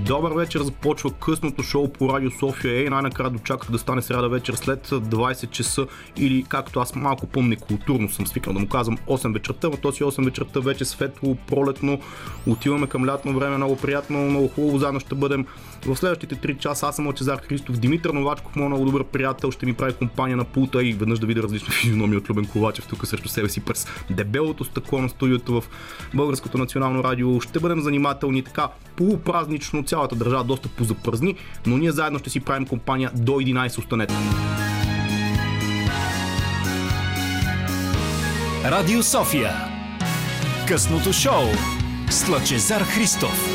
Добър вечер, започва късното шоу по Радио София. Ей, най-накрая дочаках да стане сряда вечер след 20 часа или както аз малко по-некултурно съм свикнал да му казвам 8 вечерта, но този 8 вечерта вече светло, пролетно, отиваме към лятно време, много приятно, много хубаво, заедно ще бъдем в следващите 3 часа. Аз съм Лачезар Христов, Димитър Новачков, моят много добър приятел, ще ми прави компания на пулта и веднъж да видя различни физиономии от Любен Ковачев тук срещу себе си през дебелото стъкло на студиото в Българското национално радио. Ще бъдем занимателни така полупразнично, цялата държава доста позапразни, но ние заедно ще си правим компания до 11 останете. Радио София. Късното шоу с Лъчезар Христов.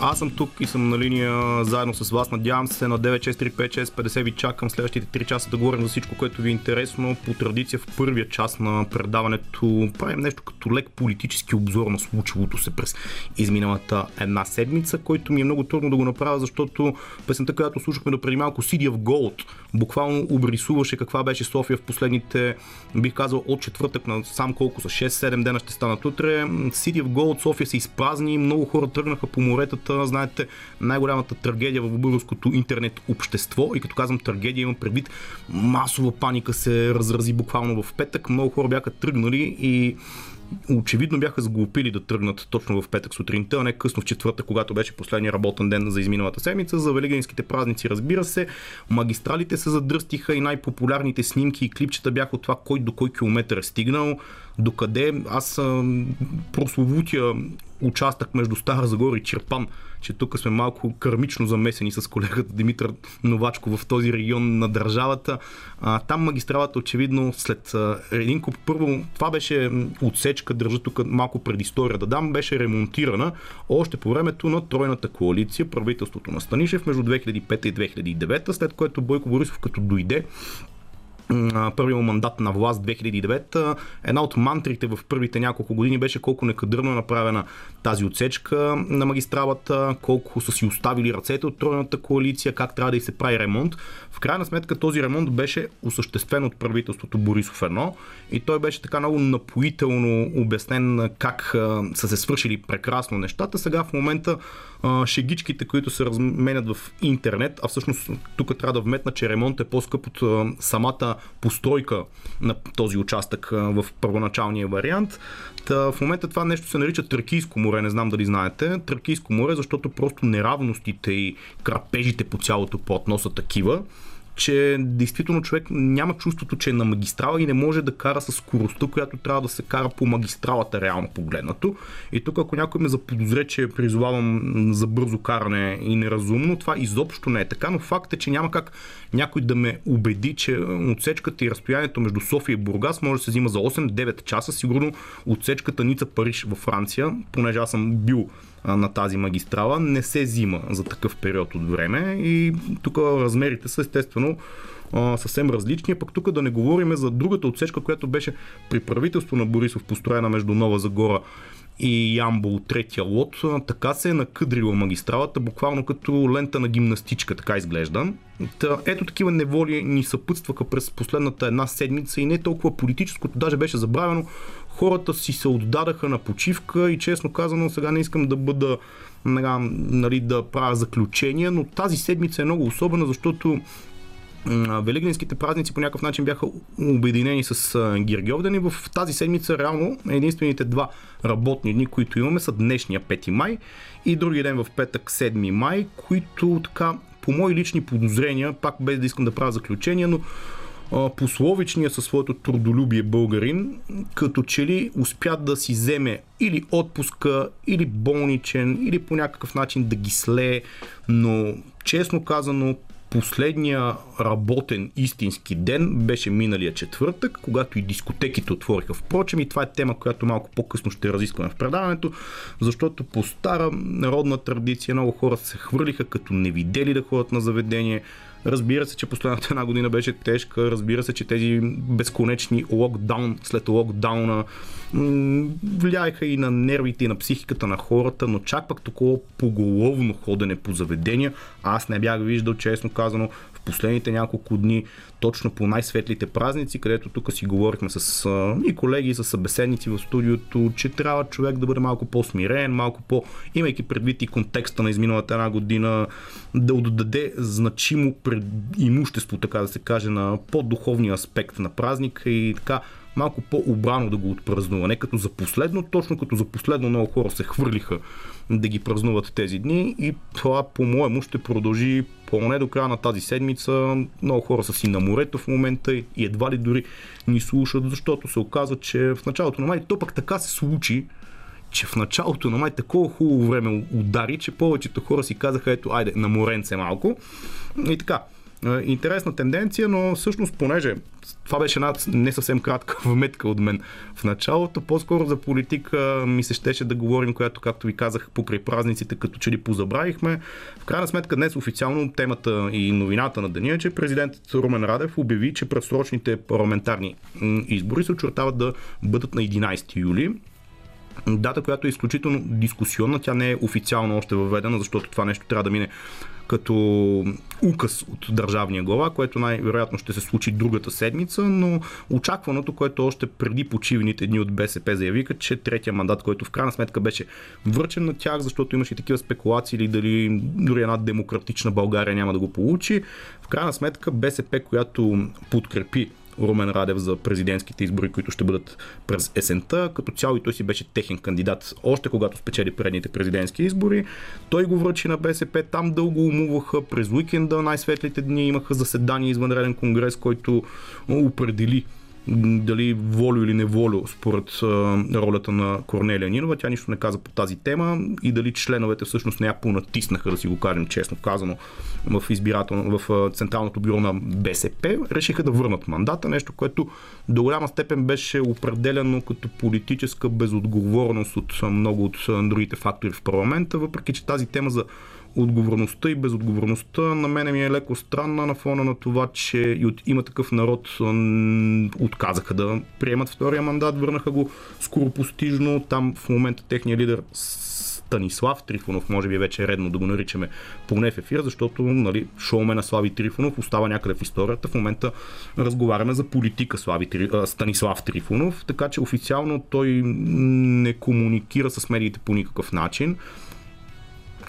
Аз съм тук и съм на линия заедно с вас. Надявам се на 9635650 ви чакам следващите 3 часа да говорим за всичко, което ви е интересно. По традиция в първия час на предаването правим нещо като лек политически обзор на случилото се през изминалата една седмица, който ми е много трудно да го направя, защото песента, която слушахме до преди малко City of Gold, буквално обрисуваше каква беше София в последните, бих казал, от четвъртък на сам колко са 6-7 дена ще станат утре. City of Gold София се изпразни, много хора тръгнаха по моретата момента, знаете, най-голямата трагедия в българското интернет общество. И като казвам трагедия, имам предвид масова паника се разрази буквално в петък. Много хора бяха тръгнали и очевидно бяха сглупили да тръгнат точно в петък сутринта, а не късно в четвърта, когато беше последния работен ден за изминалата седмица. За великденските празници, разбира се, магистралите се задръстиха и най-популярните снимки и клипчета бяха от това кой до кой километър е стигнал, докъде. Аз прословутия участък между Стара Загора и Черпан, че тук сме малко кърмично замесени с колегата Димитър Новачко в този регион на държавата. А, там магистралата очевидно след а, един куп, първо това беше отсечка, държа тук малко предистория да дам, беше ремонтирана още по времето на тройната коалиция, правителството на Станишев между 2005 и 2009, след което Бойко Борисов като дойде първият мандат на власт 2009, една от мантрите в първите няколко години беше колко некадърно е направена тази отсечка на магистралата, колко са си оставили ръцете от тройната коалиция, как трябва да и се прави ремонт. В крайна сметка този ремонт беше осъществен от правителството Борисов 1 и той беше така много напоително обяснен как са се свършили прекрасно нещата. Сега в момента шегичките, които се разменят в интернет, а всъщност тук трябва да вметна, че ремонт е по-скъп от самата постройка на този участък в първоначалния вариант. Та, в момента това нещо се нарича Тракийско море, не знам дали знаете. Тракийско море, защото просто неравностите и крапежите по цялото платно са такива, че действително човек няма чувството, че е на магистрала и не може да кара с скоростта, която трябва да се кара по магистралата, реално погледнато. И тук, ако някой ме заподозре, че призовавам за бързо каране и неразумно, това изобщо не е така, но факт е, че няма как някой да ме убеди, че отсечката и разстоянието между София и Бургас може да се взима за 8-9 часа. Сигурно отсечката Ница Париж във Франция, понеже аз съм бил на тази магистрала не се взима за такъв период от време и тук размерите са естествено съвсем различни. Пък тук да не говорим за другата отсечка, която беше при правителство на Борисов построена между Нова Загора и Ямбол третия лот. Така се е накъдрила магистралата, буквално като лента на гимнастичка, така изглежда. Та, ето такива неволи ни съпътстваха през последната една седмица и не толкова политическото, даже беше забравено. Хората си се отдадаха на почивка и честно казано сега не искам да бъда нали, да правя заключения, но тази седмица е много особена, защото Великденските празници по някакъв начин бяха обединени с Гиргиовден и в тази седмица реално единствените два работни дни, които имаме са днешния 5 май и други ден в петък 7 май, които така по мои лични подозрения, пак без да искам да правя заключение, но пословичния със своето трудолюбие българин, като че ли успя да си вземе или отпуска, или болничен, или по някакъв начин да ги слее, но честно казано, Последния работен истински ден беше миналия четвъртък, когато и дискотеките отвориха. Впрочем, и това е тема, която малко по-късно ще разискваме в предаването, защото по стара народна традиция много хора се хвърлиха като не видели да ходят на заведение, Разбира се, че последната една година беше тежка. Разбира се, че тези безконечни локдаун след локдауна влияеха и на нервите и на психиката на хората, но чак пък такова поголовно ходене по заведения, аз не бях виждал, честно казано, в последните няколко дни, точно по най-светлите празници, където тук си говорихме с и колеги, и с събеседници в студиото, че трябва човек да бъде малко по-смирен, малко по, имайки предвид и контекста на изминалата една година, да отдаде значимо пред имущество, така да се каже, на по-духовния аспект на празника и така малко по-обрано да го отпразнува. Не като за последно, точно като за последно много хора се хвърлиха да ги празнуват тези дни и това по-моему ще продължи поне до края на тази седмица. Много хора са си на морето в момента и едва ли дори ни слушат, защото се оказва, че в началото на май то пък така се случи, че в началото на май такова хубаво време удари, че повечето хора си казаха, ето, айде, на моренце малко. И така, интересна тенденция, но всъщност понеже това беше една не съвсем кратка вметка от мен в началото, по-скоро за политика ми се щеше да говорим, която, както ви казах, покрай празниците, като че ли позабравихме. В крайна сметка днес официално темата и новината на деня е, че президентът Румен Радев обяви, че предсрочните парламентарни избори се очертават да бъдат на 11 юли дата, която е изключително дискусионна. Тя не е официално още въведена, защото това нещо трябва да мине като указ от държавния глава, което най-вероятно ще се случи другата седмица, но очакваното, което още преди почивните дни от БСП заявиха, че третия мандат, който в крайна сметка беше връчен на тях, защото имаше такива спекулации или дали дори една демократична България няма да го получи. В крайна сметка БСП, която подкрепи Румен Радев за президентските избори, които ще бъдат през есента. Като цяло и той си беше техен кандидат, още когато спечели предните президентски избори. Той го връчи на БСП, там дълго умуваха, през уикенда най-светлите дни имаха заседание извънреден конгрес, който определи дали волю или неволю според ролята на Корнелия Нинова. Тя нищо не каза по тази тема и дали членовете всъщност не я понатиснаха, да си го кажем честно казано, в, избирателно, в Централното бюро на БСП. Решиха да върнат мандата, нещо, което до голяма степен беше определено като политическа безотговорност от много от другите фактори в парламента, въпреки че тази тема за отговорността и безотговорността на мене ми е леко странна на фона на това, че и от има такъв народ отказаха да приемат втория мандат, върнаха го скоропостижно. Там в момента техният лидер Станислав Трифонов, може би вече е редно да го наричаме поне в ефир, защото нали, шоумена Слави Трифонов остава някъде в историята. В момента разговаряме за политика Слави, Станислав Трифонов, така че официално той не комуникира с медиите по никакъв начин.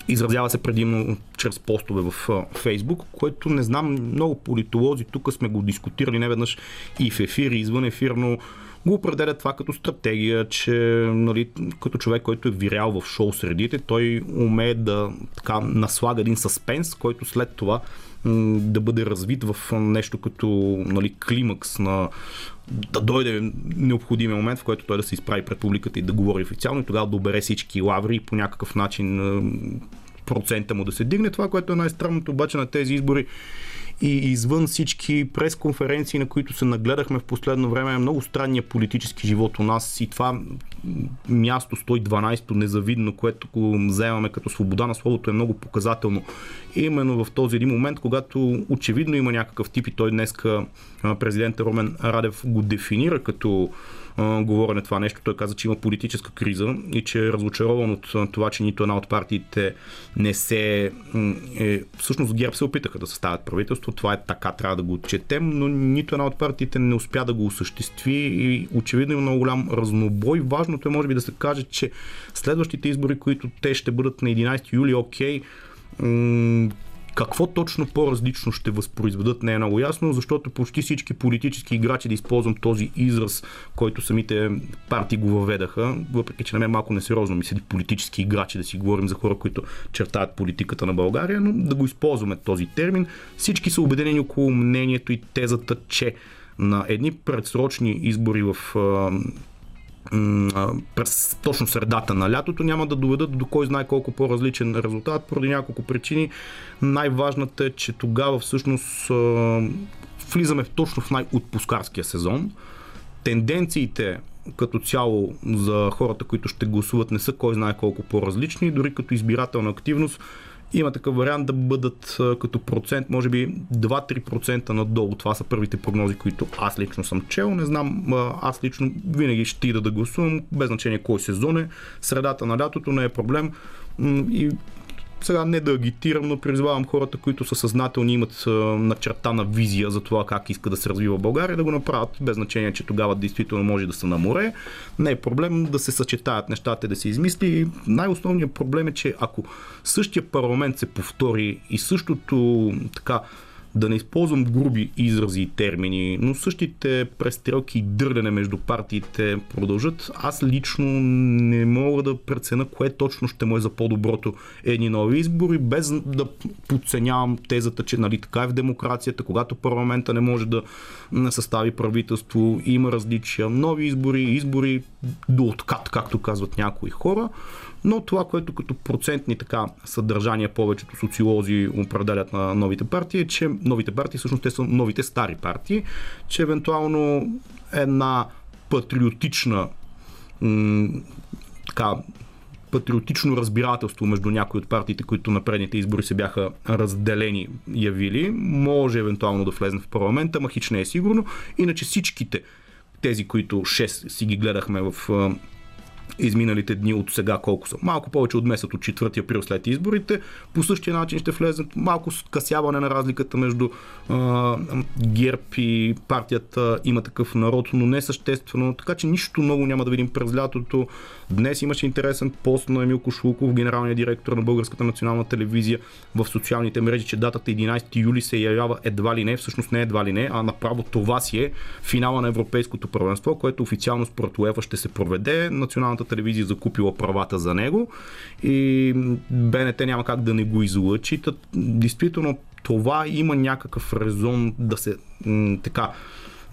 Изразява се предимно чрез постове в Фейсбук, което не знам, много политолози тук сме го дискутирали неведнъж и в ефир, и извън ефир, но го определя това като стратегия, че нали, като човек, който е вирял в шоу средите, той умее да така, наслага един съспенс, който след това да бъде развит в нещо като нали, климакс на да дойде необходимия момент, в който той да се изправи пред публиката и да говори официално и тогава да обере всички лаври и по някакъв начин процента му да се дигне. Това, което е най-странното обаче на тези избори и извън всички пресконференции, на които се нагледахме в последно време, е много странния политически живот у нас и това място 112 незавидно, което го вземаме като свобода на словото е много показателно. Именно в този един момент, когато очевидно има някакъв тип и той днеска президента Ромен Радев го дефинира като говорене това нещо. Той каза, че има политическа криза и че е разочарован от това, че нито една от партиите не се... Е, всъщност ГЕРБ се опитаха да съставят правителство. Това е така, трябва да го отчетем, но нито една от партиите не успя да го осъществи и очевидно има много голям разнобой. Важното е, може би, да се каже, че следващите избори, които те ще бъдат на 11 юли, окей, какво точно по-различно ще възпроизведат не е много ясно, защото почти всички политически играчи, да използвам този израз, който самите партии го въведаха, въпреки че на мен малко несериозно ми седи политически играчи да си говорим за хора, които чертаят политиката на България, но да го използваме този термин. Всички са убедени около мнението и тезата, че на едни предсрочни избори в през точно средата на лятото няма да доведат до кой знае колко по-различен резултат, поради няколко причини. Най-важната е, че тогава всъщност влизаме точно в най-отпускарския сезон. Тенденциите като цяло за хората, които ще гласуват, не са кой знае колко по-различни. Дори като избирателна активност има такъв вариант да бъдат като процент, може би 2-3% надолу. Това са първите прогнози, които аз лично съм чел. Не знам, аз лично винаги ще ида да гласувам, без значение кой сезон е. Средата на лятото не е проблем. И сега не да агитирам, но призвавам хората, които са съзнателни, имат начертана визия за това как иска да се развива България, да го направят без значение, че тогава действително може да са на море. Не е проблем да се съчетаят нещата, да се измисли. Най-основният проблем е, че ако същия парламент се повтори и същото така да не използвам груби изрази и термини, но същите престрелки и дърлене между партиите продължат. Аз лично не мога да преценя кое точно ще му е за по-доброто едни нови избори, без да подценявам тезата, че нали, така е в демокрацията, когато парламента не може да състави правителство, има различия, нови избори, избори до откат, както казват някои хора. Но това, което като процентни така съдържания повечето социолози определят на новите партии, е, че новите партии всъщност те са новите стари партии, че евентуално една патриотична м- така, патриотично разбирателство между някои от партиите, които на предните избори се бяха разделени явили, може евентуално да влезне в парламента, ма хич не е сигурно. Иначе всичките тези, които 6 си ги гледахме в изминалите дни от сега колко са. Малко повече от месец от 4 април след изборите. По същия начин ще влезат малко скъсяване на разликата между а, ГЕРБ и партията има такъв народ, но не съществено. Така че нищо много няма да видим през лятото. Днес имаше интересен пост на Емил Кошлуков, генералния директор на Българската национална телевизия в социалните мрежи, че датата 11 юли се явява едва ли не, всъщност не едва ли не, а направо това си е финала на Европейското първенство, което официално според УЕФА ще се проведе. Националната телевизия закупила правата за него и БНТ няма как да не го излъчи. Действително това има някакъв резон да се м- така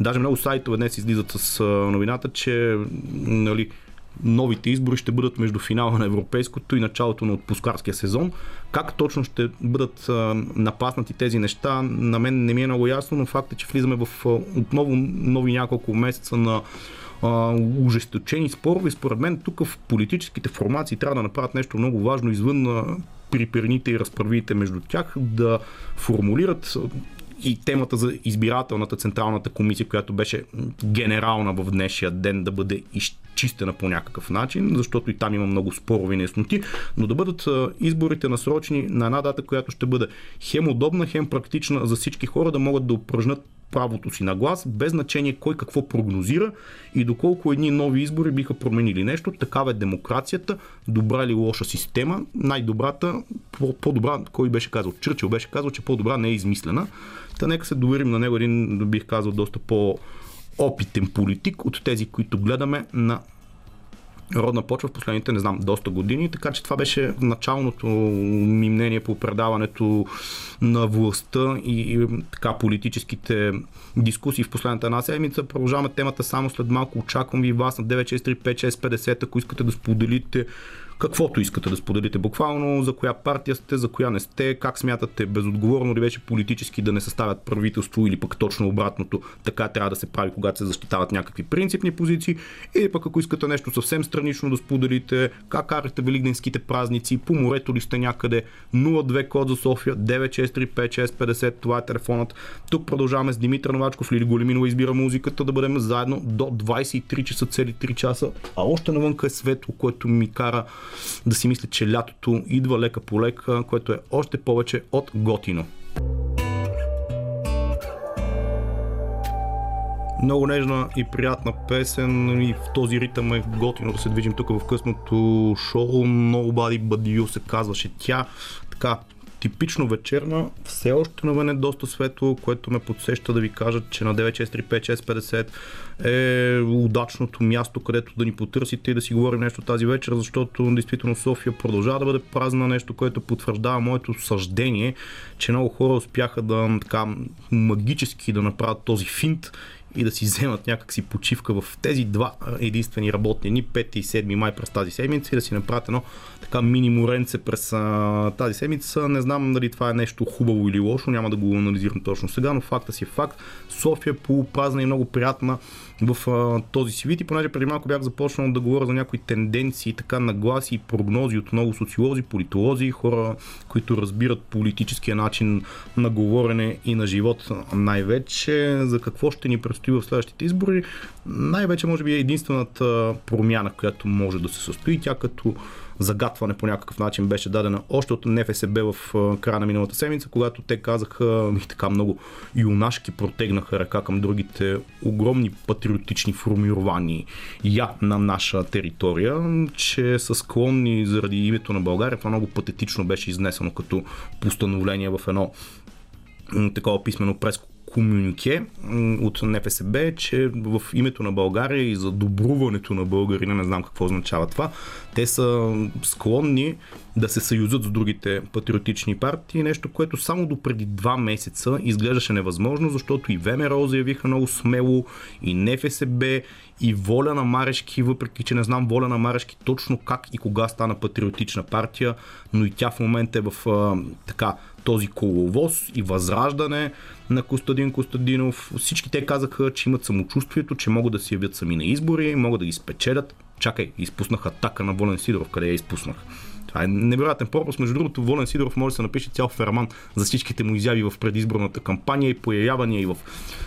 Даже много сайтове днес излизат с новината, че нали, новите избори ще бъдат между финала на европейското и началото на отпускарския сезон. Как точно ще бъдат напаснати тези неща, на мен не ми е много ясно, но факт е, че влизаме в отново нови няколко месеца на ужесточени спорове. Според мен тук в политическите формации трябва да направят нещо много важно извън приперните и разправите между тях, да формулират и темата за избирателната централната комисия, която беше генерална в днешния ден да бъде изчистена по някакъв начин, защото и там има много спорови неясноти, но да бъдат изборите насрочени на една дата, която ще бъде хем удобна, хем практична за всички хора да могат да упражнат правото си на глас, без значение кой какво прогнозира и доколко едни нови избори биха променили нещо. Такава е демокрацията, добра или лоша система. Най-добрата, по-добра, кой беше казал? Чърчил беше казал, че по-добра не е измислена. Та нека се доверим на него един, бих казал, доста по- опитен политик от тези, които гледаме на родна почва в последните, не знам, доста години, така че това беше началното ми мнение по предаването на властта и, и така политическите дискусии в последната една седмица. Продължаваме темата само след малко. Очаквам ви вас на 9635650, ако искате да споделите каквото искате да споделите буквално, за коя партия сте, за коя не сте, как смятате безотговорно ли беше политически да не съставят правителство или пък точно обратното, така трябва да се прави, когато се защитават някакви принципни позиции, или пък ако искате нещо съвсем странично да споделите, как карате великденските празници, по морето ли сте някъде, 02 код за София, 9635650, това е телефонът. Тук продължаваме с Димитър Новачков, Лили Големинова избира музиката да бъдем заедно до 23 часа, цели 3 часа, а още навънка е светло, което ми кара да си мисля, че лятото идва лека по лека, което е още повече от готино. Много нежна и приятна песен и в този ритъм е готино да се движим тук в късното шоу. Nobody But You се казваше тя. Така, типично вечерна, все още навън е доста светло, което ме подсеща да ви кажа, че на 9635650 е удачното място, където да ни потърсите и да си говорим нещо тази вечер, защото действително София продължава да бъде празна, нещо, което потвърждава моето съждение, че много хора успяха да така магически да направят този финт и да си вземат някакси почивка в тези два единствени работни дни, 5 и 7 май през тази седмица и да си направят едно така мини моренце през а, тази седмица. Не знам дали това е нещо хубаво или лошо, няма да го анализирам точно сега, но факта си е факт. София полупразна и много приятна в а, този си вид и понеже преди малко бях започнал да говоря за някои тенденции, така нагласи и прогнози от много социолози, политолози, хора, които разбират политическия начин на говорене и на живот най-вече, за какво ще ни предстои в следващите избори, най-вече може би е единствената промяна, която може да се състои. Тя като загатване по някакъв начин беше дадена още от НФСБ в края на миналата седмица, когато те казаха и така много юнашки протегнаха ръка към другите огромни патриотични формирования я на наша територия, че са склонни заради името на България. Това много патетично беше изнесено като постановление в едно такова писмено преско комюнике от НФСБ, че в името на България и за добруването на българина, не знам какво означава това, те са склонни да се съюзат с другите патриотични партии, нещо, което само до преди два месеца изглеждаше невъзможно, защото и ВМРО заявиха много смело, и НФСБ, и Воля на Марешки, въпреки че не знам Воля на Марешки точно как и кога стана патриотична партия, но и тя в момента е в а, така този коловоз и възраждане на Костадин Костадинов. Всички те казаха, че имат самочувствието, че могат да се явят сами на избори, могат да ги спечелят. Чакай, изпуснах атака на Волен Сидоров, къде я изпуснах. Това е невероятен пропуск. Между другото, Волен Сидоров може да се напише цял ферман за всичките му изяви в предизборната кампания и появявания и в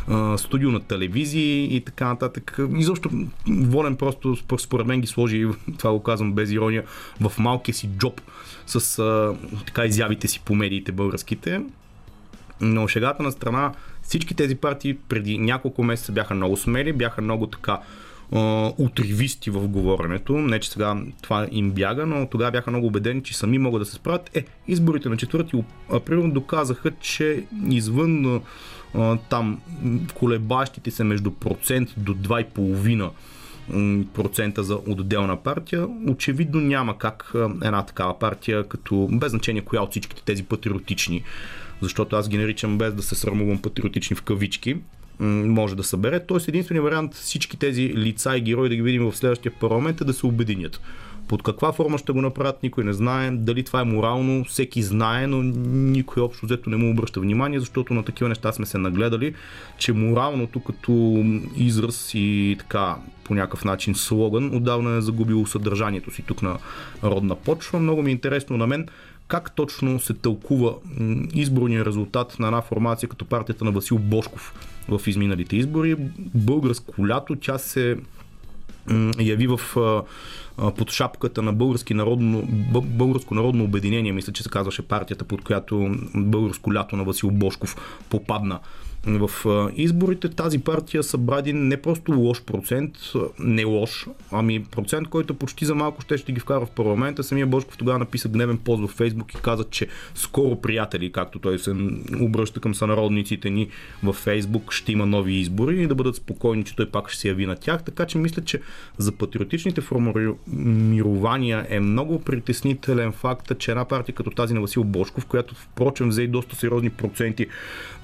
а, студио на телевизии и така нататък. Изобщо Волен просто според мен ги сложи, това го казвам без ирония, в малкия си джоб с а, така изявите си по медиите българските. Но шегата на страна, всички тези партии преди няколко месеца бяха много смели, бяха много така отривисти в говоренето. Не, че сега това им бяга, но тогава бяха много убедени, че сами могат да се справят. Е, изборите на 4 април доказаха, че извън а, там колебащите се между процент до 2,5 процента за отделна партия, очевидно няма как една такава партия, като без значение коя от всичките тези патриотични, защото аз ги наричам без да се срамувам патриотични в кавички, може да събере. Тоест единственият вариант всички тези лица и герои да ги видим в следващия парламент е да се обединят. Под каква форма ще го направят, никой не знае. Дали това е морално, всеки знае, но никой общо взето не му обръща внимание, защото на такива неща сме се нагледали, че моралното като израз и така по някакъв начин слоган отдавна е загубило съдържанието си тук на родна почва. Много ми е интересно на мен как точно се тълкува изборния резултат на една формация като партията на Васил Бошков в изминалите избори. Българско лято тя се яви в под шапката на Български народно, Българско народно обединение, мисля, че се казваше партията, под която Българско лято на Васил Бошков попадна в изборите тази партия събра един не просто лош процент, не лош, ами процент, който почти за малко ще, ще ги вкара в парламента. Самия Бошков тогава написа гневен пост в Фейсбук и каза, че скоро приятели, както той се обръща към сънародниците ни в Фейсбук, ще има нови избори и да бъдат спокойни, че той пак ще се яви на тях. Така че мисля, че за патриотичните формирования е много притеснителен факт, че една партия като тази на Васил Бошков, която впрочем взе и доста сериозни проценти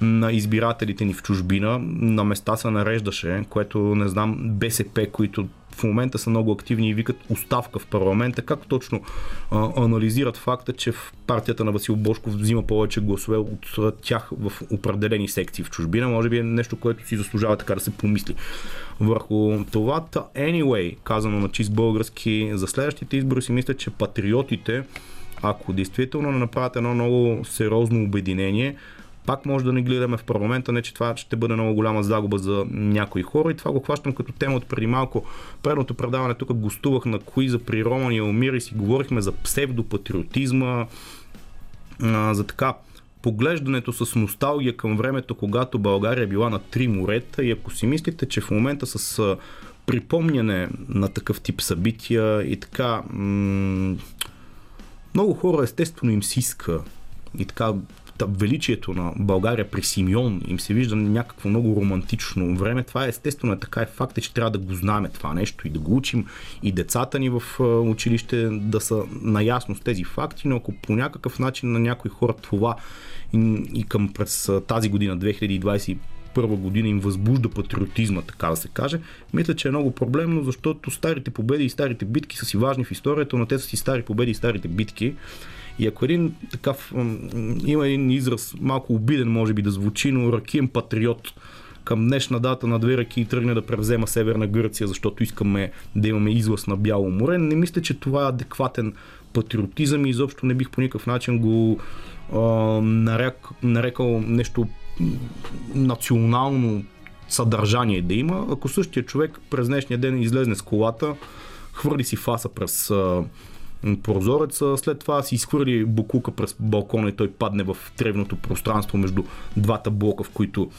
на избиратели приятелите ни в чужбина на места се нареждаше, което не знам БСП, които в момента са много активни и викат оставка в парламента. Как точно а, анализират факта, че в партията на Васил Бошков взима повече гласове от тях в определени секции в чужбина? Може би е нещо, което си заслужава така да се помисли върху това. Anyway, казано на чист български, за следващите избори си мисля, че патриотите, ако действително не направят едно много сериозно обединение, пак може да не гледаме в парламента, не че това ще бъде много голяма загуба за някои хора и това го хващам като тема от преди малко. Предното предаване тук гостувах на кои за при Роман и Омир и си говорихме за псевдопатриотизма, за така поглеждането с носталгия към времето, когато България е била на три морета и ако си мислите, че в момента с припомняне на такъв тип събития и така много хора естествено им си иска и така величието на България при Симеон им се вижда някакво много романтично време. Това е естествено е така е факт, е, че трябва да го знаем това нещо и да го учим и децата ни в училище да са наясно с тези факти, но ако по някакъв начин на някои хора това и, и към през тази година, 2020 първа година им възбужда патриотизма, така да се каже, мисля, че е много проблемно, защото старите победи и старите битки са си важни в историята, но те са си стари победи и старите битки. И ако един такъв, има един израз, малко обиден може би да звучи, но ракиен патриот към днешна дата на две ръки тръгне да превзема Северна Гърция, защото искаме да имаме излъз на Бяло море, не мисля, че това е адекватен патриотизъм и изобщо не бих по никакъв начин го а, нарек, нарекал нещо национално съдържание да има. Ако същия човек през днешния ден излезне с колата, хвърли си фаса през а, прозореца, след това си изхвърли букука през балкона и той падне в тревното пространство между двата блока, в които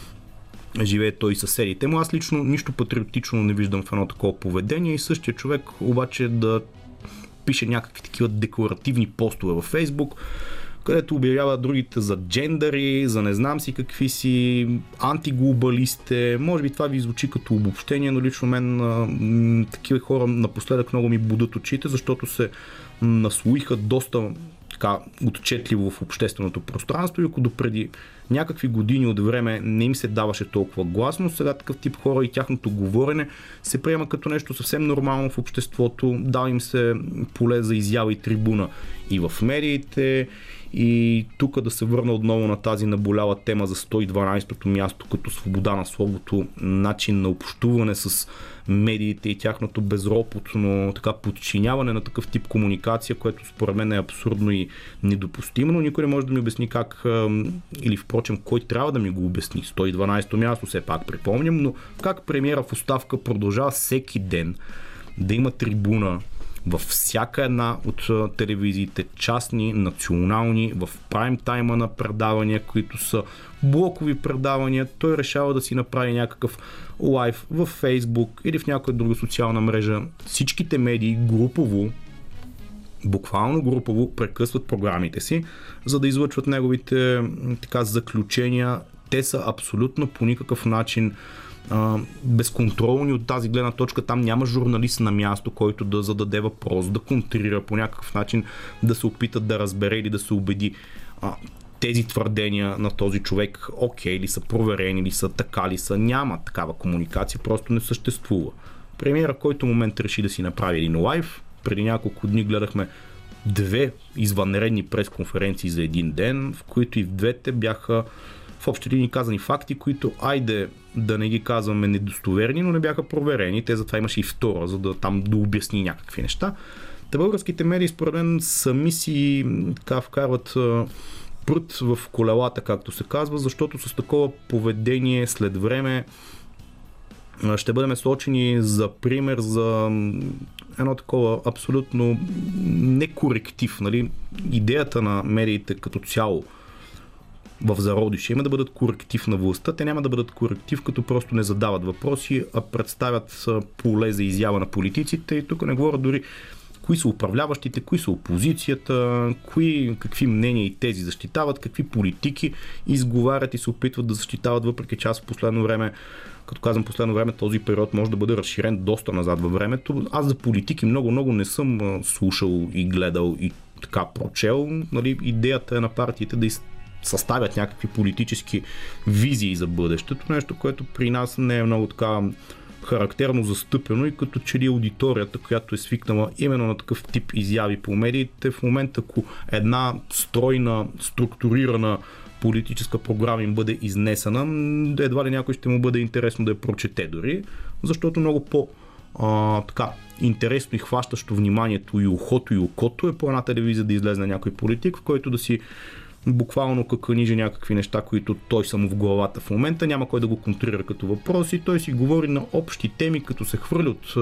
живее той и съседите му. Аз лично нищо патриотично не виждам в едно такова поведение и същия човек обаче да пише някакви такива декларативни постове във Фейсбук, където обявява другите за джендари, за не знам си какви си, антиглобалисте. Може би това ви звучи като обобщение, но лично мен такива хора напоследък много ми будат очите, защото се наслоиха доста така отчетливо в общественото пространство и ако допреди някакви години от време не им се даваше толкова гласно, сега такъв тип хора и тяхното говорене се приема като нещо съвсем нормално в обществото, дава им се поле за изява и трибуна и в медиите и тук да се върна отново на тази наболяла тема за 112-то място като свобода на словото, начин на общуване с медиите и тяхното безропотно така подчиняване на такъв тип комуникация, което според мен е абсурдно и недопустимо, но никой не може да ми обясни как или впрочем кой трябва да ми го обясни. 112-то място все пак припомням, но как премиера в оставка продължава всеки ден да има трибуна във всяка една от телевизиите, частни, национални, в прайм тайма на предавания, които са блокови предавания, той решава да си направи някакъв лайв в Фейсбук или в някоя друга социална мрежа. Всичките медии групово буквално групово прекъсват програмите си, за да излъчват неговите така, заключения. Те са абсолютно по никакъв начин а, безконтролни от тази гледна точка. Там няма журналист на място, който да зададе въпрос, да контрира по някакъв начин, да се опита да разбере или да се убеди. А, тези твърдения на този човек, окей ли са, проверени ли са, така ли са, няма такава комуникация, просто не съществува. Премиера, който момент реши да си направи един лайв, преди няколко дни гледахме две извънредни пресконференции за един ден, в които и в двете бяха в общи линии казани факти, които айде да не ги казваме недостоверни, но не бяха проверени. Те затова имаше и втора, за да там да обясни някакви неща. Та българските медии, според мен, сами си така вкарват прът в колелата, както се казва, защото с такова поведение след време ще бъдем сочени за пример за едно такова абсолютно некоректив. Нали? Идеята на медиите като цяло в зародише има да бъдат коректив на властта. Те няма да бъдат коректив, като просто не задават въпроси, а представят поле за изява на политиците. И тук не говоря дори кои са управляващите, кои са опозицията, кои, какви мнения и тези защитават, какви политики изговарят и се опитват да защитават, въпреки че аз в последно време като казвам последно време, този период може да бъде разширен доста назад във времето. Аз за политики много-много не съм слушал и гледал и така прочел. Нали, идеята е на партиите да съставят някакви политически визии за бъдещето, нещо, което при нас не е много така характерно застъпено и като че ли аудиторията, която е свикнала именно на такъв тип изяви по медиите, в момента ако една стройна, структурирана политическа програма им бъде изнесена, едва ли някой ще му бъде интересно да я прочете дори, защото много по а, така, интересно и хващащо вниманието и ухото и окото е по една телевизия да излезе някой политик, в който да си буквално каканиже някакви неща, които той само в главата в момента, няма кой да го контрира като въпроси, той си говори на общи теми, като се хвърли от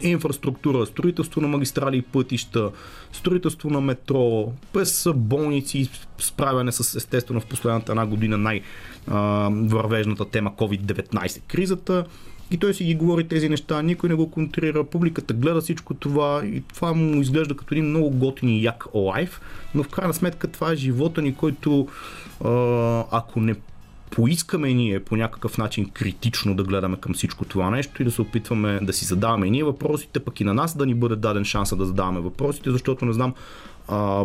инфраструктура, строителство на магистрали и пътища, строителство на метро, през болници, справяне с естествено в последната една година най-вървежната тема COVID-19 кризата. И той си ги говори тези неща, никой не го контрира, публиката гледа всичко това и това му изглежда като един много готин и як лайф, но в крайна сметка това е живота ни, който ако не поискаме ние по някакъв начин критично да гледаме към всичко това нещо и да се опитваме да си задаваме ние въпросите, пък и на нас да ни бъде даден шанса да задаваме въпросите, защото не знам а,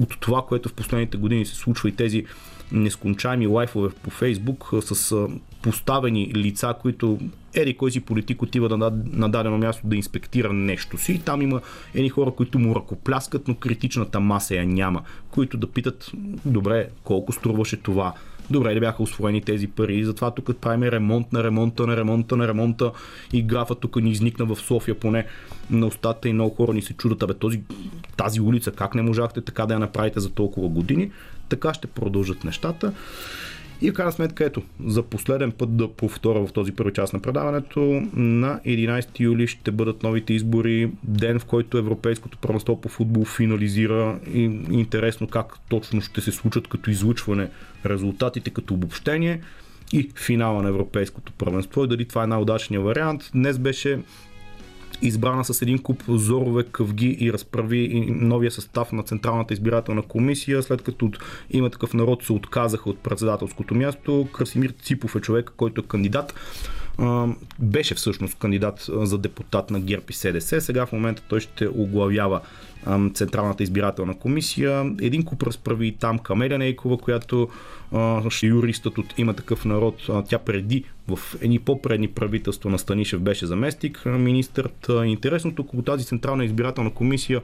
от това, което в последните години се случва и тези нескончаеми лайфове по Фейсбук с поставени лица, които ери кой си политик отива на, на дадено място да инспектира нещо си. И там има едни хора, които му ръкопляскат, но критичната маса я няма, които да питат, добре, колко струваше това, добре ли бяха освоени тези пари, затова тук правим ремонт на ремонта, на ремонта, на ремонта и графа тук ни изникна в София поне на устата и много хора ни се чудат, абе този, тази улица как не можахте така да я направите за толкова години, така ще продължат нещата. И в крайна сметка, ето, за последен път да повторя в този първи част на предаването, на 11 юли ще бъдат новите избори, ден в който Европейското първенство по футбол финализира и интересно как точно ще се случат като излучване резултатите, като обобщение и финала на Европейското първенство и дали това е най-удачният вариант. Днес беше избрана с един куп зорове, къвги и разправи новия състав на Централната избирателна комисия, след като има такъв народ се отказаха от председателското място. Красимир Ципов е човек, който е кандидат беше всъщност кандидат за депутат на ГЕРБ и СДС. Сега в момента той ще оглавява Централната избирателна комисия. Един куп разправи там Камеля Нейкова, която ще юристът от има такъв народ. Тя преди в едни по-предни правителства на Станишев беше заместник министърът. Интересното около тази Централна избирателна комисия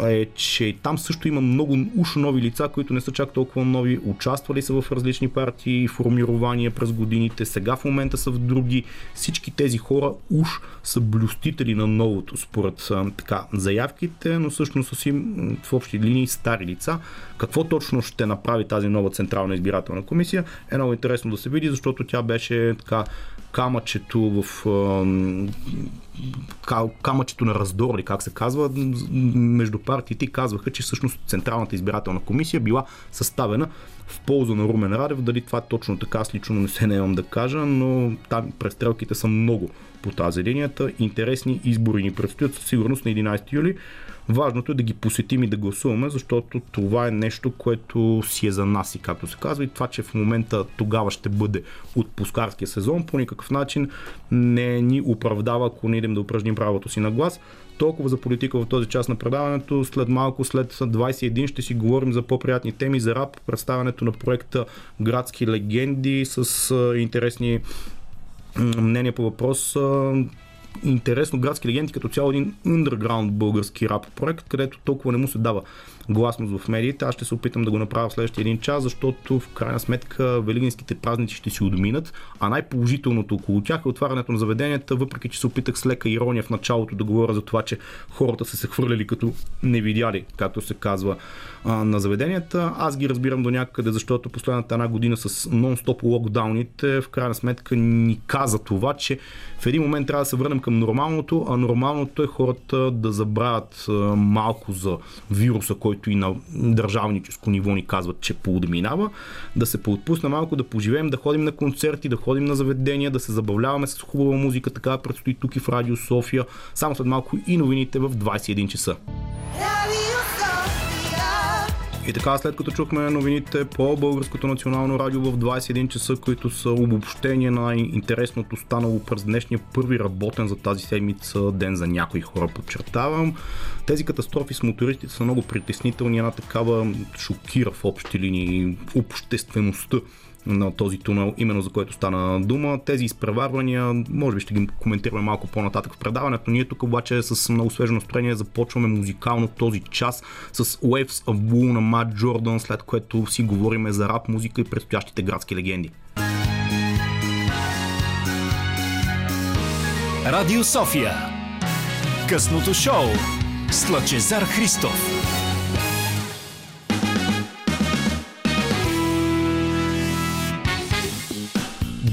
е, че там също има много уж нови лица, които не са чак толкова нови, участвали са в различни партии, формирования през годините, сега в момента са в други. Всички тези хора уж са блюстители на новото, според така, заявките, но всъщност са им в общи линии стари лица. Какво точно ще направи тази нова Централна избирателна комисия е много интересно да се види, защото тя беше така камъчето в камъчето на раздор, или как се казва, между партиите казваха, че всъщност Централната избирателна комисия била съставена в полза на Румен Радев. Дали това е точно така, аз лично не се наемам да кажа, но там престрелките са много по тази линията. Интересни избори ни предстоят със сигурност на 11 юли. Важното е да ги посетим и да гласуваме, защото това е нещо, което си е за нас и както се казва и това, че в момента тогава ще бъде отпускарския сезон, по никакъв начин не ни оправдава, ако не идем да упражним правото си на глас. Толкова за политика в този част на предаването. След малко, след 21 ще си говорим за по-приятни теми за рап, представянето на проекта Градски легенди с интересни мнения по въпрос интересно градски легенди като цяло един underground български рап проект, където толкова не му се дава гласност в медиите. Аз ще се опитам да го направя в следващия един час, защото в крайна сметка великинските празници ще си отминат, а най-положителното около тях е отварянето на заведенията, въпреки че се опитах с лека ирония в началото да говоря за това, че хората са се хвърляли като не видяли, както се казва на заведенията. Аз ги разбирам до някъде, защото последната една година с нон-стоп локдауните в крайна сметка ни каза това, че в един момент трябва да се върнем към нормалното, а нормалното е хората да забравят малко за вируса, който и на държавническо ниво ни казват, че поудминава, да се поотпусне малко, да поживеем, да ходим на концерти, да ходим на заведения, да се забавляваме с хубава музика, така предстои тук и в Радио София. Само след малко и новините в 21 часа. И така, след като чухме новините по Българското национално радио в 21 часа, които са обобщение на интересното станало през днешния първи работен за тази седмица ден за някои хора, подчертавам. Тези катастрофи с мотористите са много притеснителни, една такава шокира в общи линии обществеността на този тунел, именно за което стана дума. Тези изпреварвания, може би ще ги коментираме малко по-нататък в предаването. Ние тук обаче с много свежо настроение започваме музикално този час с Waves of Blue на Мат Джордан, след което си говориме за рап музика и предстоящите градски легенди. Радио София Късното шоу с Лъчезар Христов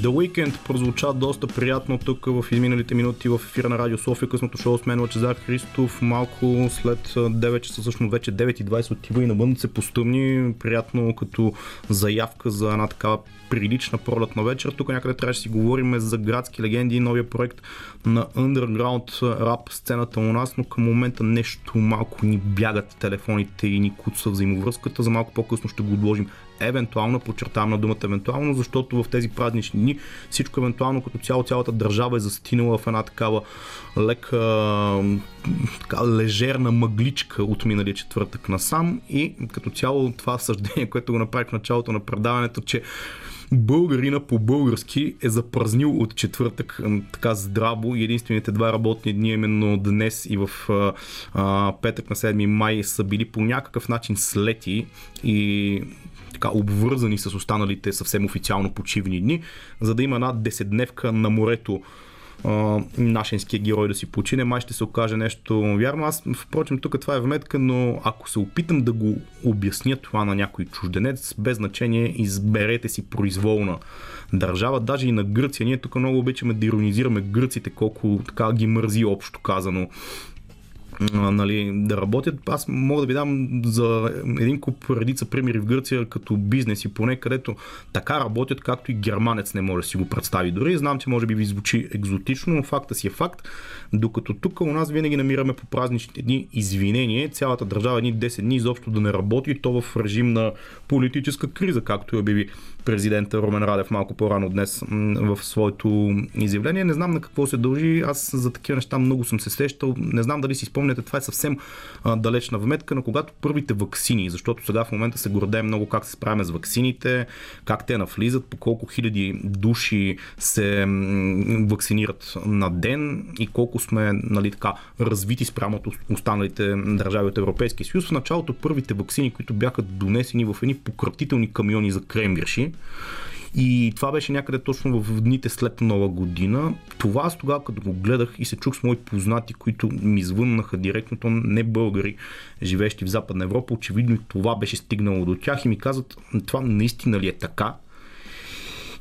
The Weekend прозвуча доста приятно тук в изминалите минути в ефира на Радио София, късното шоу с мен Лачезар Христов. Малко след 9 часа, всъщност вече 9.20 отива и навън се постъмни. Приятно като заявка за една такава прилична пролетна вечер. Тук някъде трябваше да си говорим за градски легенди и новия проект на underground рап сцената у нас, но към момента нещо малко ни бягат телефоните и ни куца взаимовръзката. За малко по-късно ще го отложим евентуално, подчертавам на думата евентуално, защото в тези празнични дни всичко евентуално като цяло цялата държава е застинала в една такава лека така, лежерна мъгличка от миналия четвъртък насам. И като цяло това съждение, което го направих в началото на предаването, че българина по-български е запразнил от четвъртък така здраво. И единствените два работни дни, именно днес и в а, петък на 7 май са били по някакъв начин слети. И така обвързани с останалите съвсем официално почивни дни, за да има една деседневка на морето а, нашенския герой да си почине, май ще се окаже нещо вярно. Аз, впрочем, тук това е вметка, но ако се опитам да го обясня това на някой чужденец, без значение, изберете си произволна държава, даже и на Гърция. Ние тук много обичаме да иронизираме гърците, колко така ги мързи общо казано нали, да работят. Аз мога да ви дам за един куп редица примери в Гърция като бизнес и поне където така работят, както и германец не може да си го представи. Дори знам, че може би ви звучи екзотично, но факта си е факт. Докато тук у нас винаги намираме по празничните дни извинение, цялата държава едни 10 дни изобщо да не работи, то в режим на политическа криза, както и обяви президента Румен Радев малко по-рано днес в своето изявление. Не знам на какво се дължи. Аз за такива неща много съм се сещал. Не знам дали си спомняте, това е съвсем далечна вметка, но когато първите вакцини, защото сега в момента се гордеем много как се справяме с вакцините, как те навлизат, по колко хиляди души се вакцинират на ден и колко сме нали, така, развити спрямо от останалите държави от Европейския съюз. В началото първите вакцини, които бяха донесени в едни пократителни камиони за кремвирши, и това беше някъде точно в дните след нова година. Това аз тогава, като го гледах и се чух с мои познати, които ми звъннаха директно, то не българи, живещи в Западна Европа, очевидно и това беше стигнало до тях и ми казват, това наистина ли е така?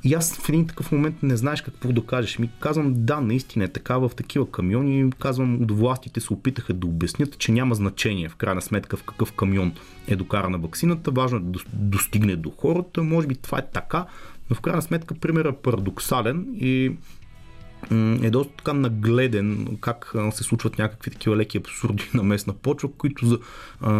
И аз в един такъв момент не знаеш какво да кажеш. Ми казвам, да, наистина е така в такива камиони. Казвам, от властите се опитаха да обяснят, че няма значение в крайна сметка в какъв камион е докарана вакцината. Важно е да достигне до хората. Може би това е така, но в крайна сметка примерът е парадоксален и е доста така нагледен как се случват някакви такива леки абсурди на местна почва, които за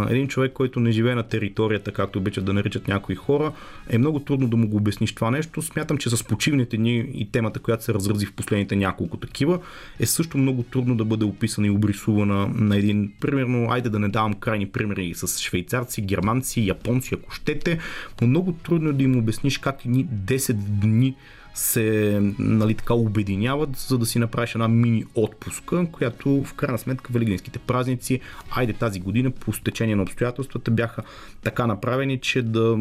един човек, който не живее на територията, както обичат да наричат някои хора, е много трудно да му го обясниш това нещо. Смятам, че с почивните дни и темата, която се разрази в последните няколко такива, е също много трудно да бъде описана и обрисувана на един, примерно, айде да не давам крайни примери с швейцарци, германци, японци, ако щете, но много трудно е да им обясниш как ни 10 дни се нали, така обединяват, за да си направиш една мини отпуска, която в крайна сметка великденските празници, айде тази година по стечение на обстоятелствата бяха така направени, че да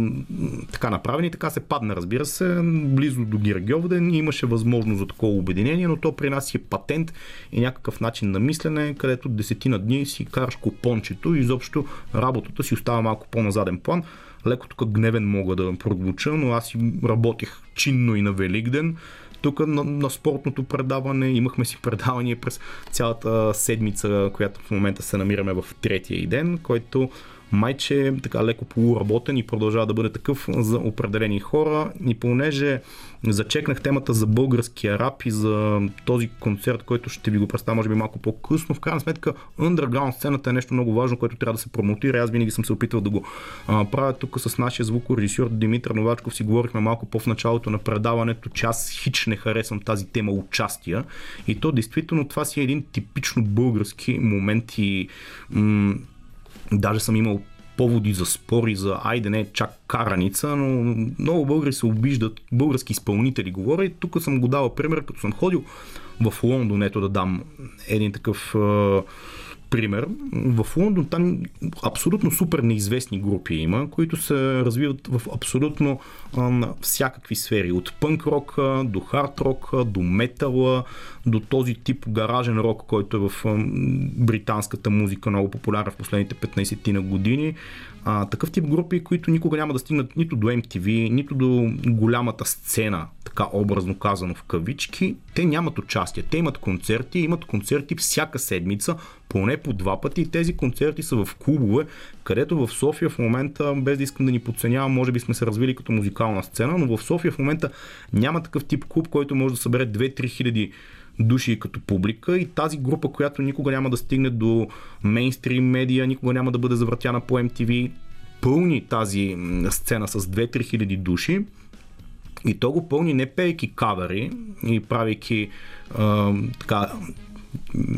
така направени, така се падна, разбира се, близо до Гиргьовден имаше възможност за такова обединение, но то при нас е патент и някакъв начин на мислене, където десетина дни си караш купончето и изобщо работата си остава малко по-назаден план леко тук гневен мога да прозвуча, но аз и работих чинно и на Великден. Тук на, на спортното предаване имахме си предаване през цялата седмица, която в момента се намираме в третия ден, който майче така леко полуработен и продължава да бъде такъв за определени хора. И понеже зачекнах темата за българския рап и за този концерт, който ще ви го представя може би малко по-късно, в крайна сметка underground сцената е нещо много важно, което трябва да се промотира. Аз винаги съм се опитал да го а, правя тук с нашия звукорежисьор Димитър Новачков. Си говорихме малко по-в началото на предаването, че аз хич не харесвам тази тема участия. И то действително това си е един типично български момент и м- Даже съм имал поводи за спори, за айде не чак караница, но много българи се обиждат, български изпълнители говоря и тук съм го дал пример, като съм ходил в Лондон, ето да дам един такъв пример. В Лондон там абсолютно супер неизвестни групи има, които се развиват в абсолютно а, всякакви сфери. От пънк рока до хард рока, до метала, до този тип гаражен рок, който е в британската музика много популярна в последните 15 ти на години. А, такъв тип групи, които никога няма да стигнат нито до MTV, нито до голямата сцена, така образно казано в кавички, те нямат участие. Те имат концерти, имат концерти всяка седмица, поне по два пъти. Тези концерти са в клубове, където в София в момента, без да искам да ни подценявам, може би сме се развили като музикална сцена, но в София в момента няма такъв тип клуб, който може да събере 2-3 хиляди души като публика и тази група, която никога няма да стигне до мейнстрим медия, никога няма да бъде завъртяна по MTV, пълни тази сцена с 2-3 хиляди души. И то го пълни не пейки кавери и правейки а, така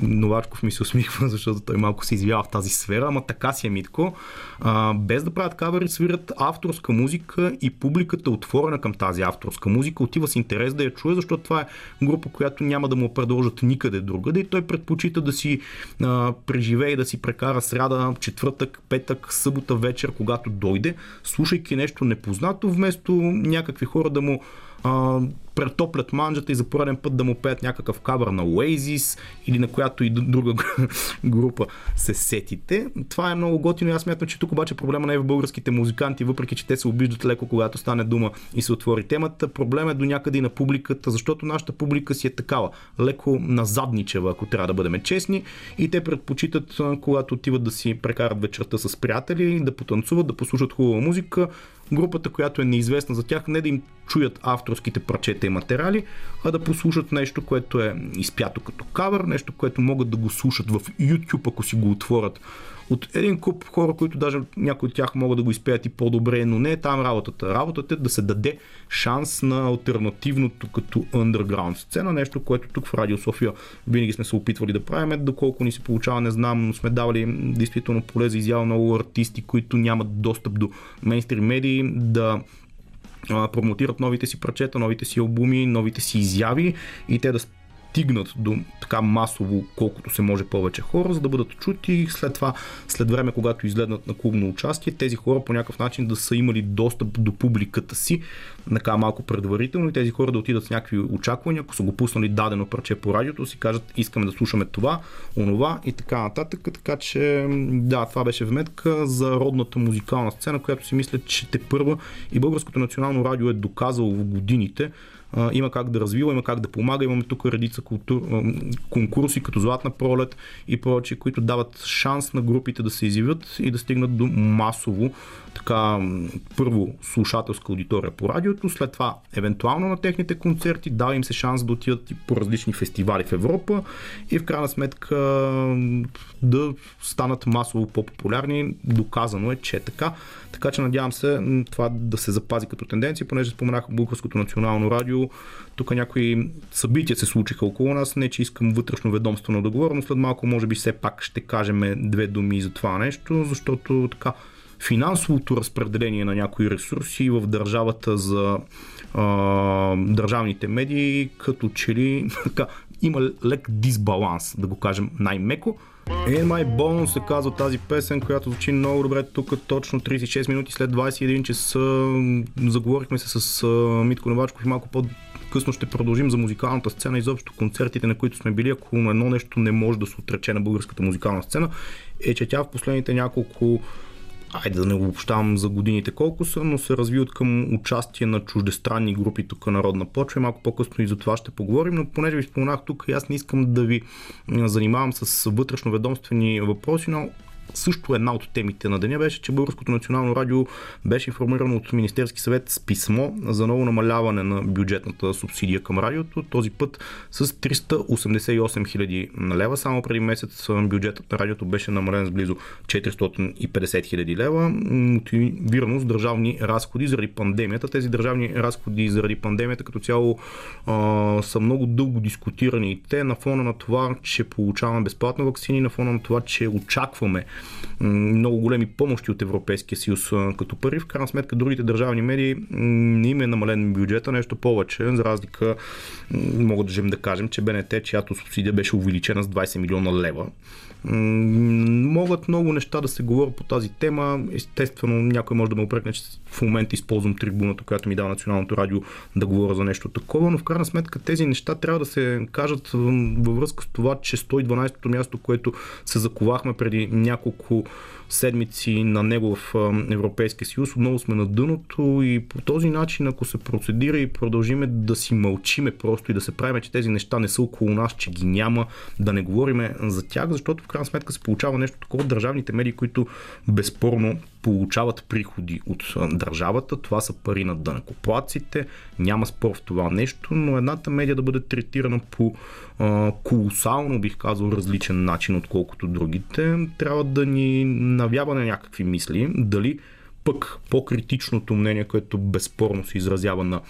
Новачков ми се усмихва, защото той малко се извява в тази сфера, ама така си е Митко. А, без да правят кавери, свират авторска музика и публиката е отворена към тази авторска музика, отива с интерес да я чуе, защото това е група, която няма да му предложат никъде другаде и той предпочита да си а, преживее, да си прекара сряда, четвъртък, петък, събота вечер, когато дойде, слушайки нещо непознато, вместо някакви хора да му претоплят манджата и за пореден път да му пеят някакъв кавър на Oasis или на която и друга група се сетите. Това е много готино и аз смятам, че тук обаче проблема не е в българските музиканти, въпреки че те се обиждат леко, когато стане дума и се отвори темата. Проблем е до някъде и на публиката, защото нашата публика си е такава, леко назадничева, ако трябва да бъдем честни и те предпочитат, когато отиват да си прекарат вечерта с приятели, да потанцуват, да послушат хубава музика, групата, която е неизвестна за тях, не да им чуят авторските парчета и материали, а да послушат нещо, което е изпято като кавър, нещо, което могат да го слушат в YouTube, ако си го отворят от един куп хора, които даже някои от тях могат да го изпеят и по-добре, но не е там работата. Работата е да се даде шанс на альтернативното като underground сцена, нещо, което тук в Радио София винаги сме се опитвали да правим. Доколко ни се получава, не знам, но сме давали действително поле за изява много артисти, които нямат достъп до мейнстрим медии, да промотират новите си прачета, новите си албуми, новите си изяви и те да стигнат до така масово, колкото се може повече хора, за да бъдат чути. След това, след време, когато изгледнат на клубно участие, тези хора по някакъв начин да са имали достъп до публиката си, така малко предварително и тези хора да отидат с някакви очаквания, ако са го пуснали дадено парче по радиото, си кажат искаме да слушаме това, онова и така нататък. Така че да, това беше вметка за родната музикална сцена, която си мисля, че те първа и Българското национално радио е доказало в годините, има как да развива, има как да помага. Имаме тук редица култур, конкурси като Златна пролет и прочие, които дават шанс на групите да се изявят и да стигнат до масово така първо слушателска аудитория по радиото, след това евентуално на техните концерти, дава им се шанс да отидат и по различни фестивали в Европа и в крайна сметка да станат масово по-популярни. Доказано е, че е така. Така че надявам се това да се запази като тенденция, понеже споменах Българското национално радио. Тук някои събития се случиха около нас. Не, че искам вътрешно ведомствено да говоря, но след малко може би все пак ще кажем две думи за това нещо, защото така финансовото разпределение на някои ресурси в държавата за а, държавните медии, като че ли така, има лек дисбаланс, да го кажем най-меко. In My Bone се казва тази песен, която звучи много добре тук, точно 36 минути след 21 часа. Заговорихме се с Митко Новачков и малко по късно ще продължим за музикалната сцена, изобщо концертите, на които сме били, ако едно нещо не може да се отрече на българската музикална сцена, е, че тя в последните няколко айде да не обобщавам за годините колко са, но се развиват към участие на чуждестранни групи тук народна почва и малко по-късно и за това ще поговорим, но понеже ви споменах тук, аз не искам да ви занимавам с вътрешно ведомствени въпроси, но също една от темите на деня беше, че Българското национално радио беше информирано от Министерски съвет с писмо за ново намаляване на бюджетната субсидия към радиото. Този път с 388 хиляди лева. Само преди месец бюджетът на радиото беше намален с близо 450 хиляди лева. Мотивирано с държавни разходи заради пандемията. Тези държавни разходи заради пандемията като цяло а, са много дълго дискутирани и те на фона на това, че получаваме безплатно вакцини, на фона на това, че очакваме много големи помощи от Европейския съюз като първи. В крайна сметка другите държавни медии не им е намален бюджета, нещо повече, за разлика мога да кажем, че БНТ, чиято субсидия беше увеличена с 20 милиона лева, могат много неща да се говорят по тази тема. Естествено, някой може да ме опрекне, че в момента използвам трибуната, която ми дава Националното радио да говоря за нещо такова, но в крайна сметка тези неща трябва да се кажат във връзка с това, че 112-то място, което се заковахме преди няколко седмици на него в Европейския съюз, отново сме на дъното и по този начин, ако се процедира и продължиме да си мълчиме просто и да се правим, че тези неща не са около нас, че ги няма, да не говориме за тях, защото в крайна сметка се получава нещо такова от държавните медии, които безспорно получават приходи от държавата. Това са пари на дънакоплаците. Няма спор в това нещо, но едната медия да бъде третирана по колосално, бих казал, различен начин, отколкото другите, трябва да ни навява на някакви мисли. Дали пък по-критичното мнение, което безспорно се изразява на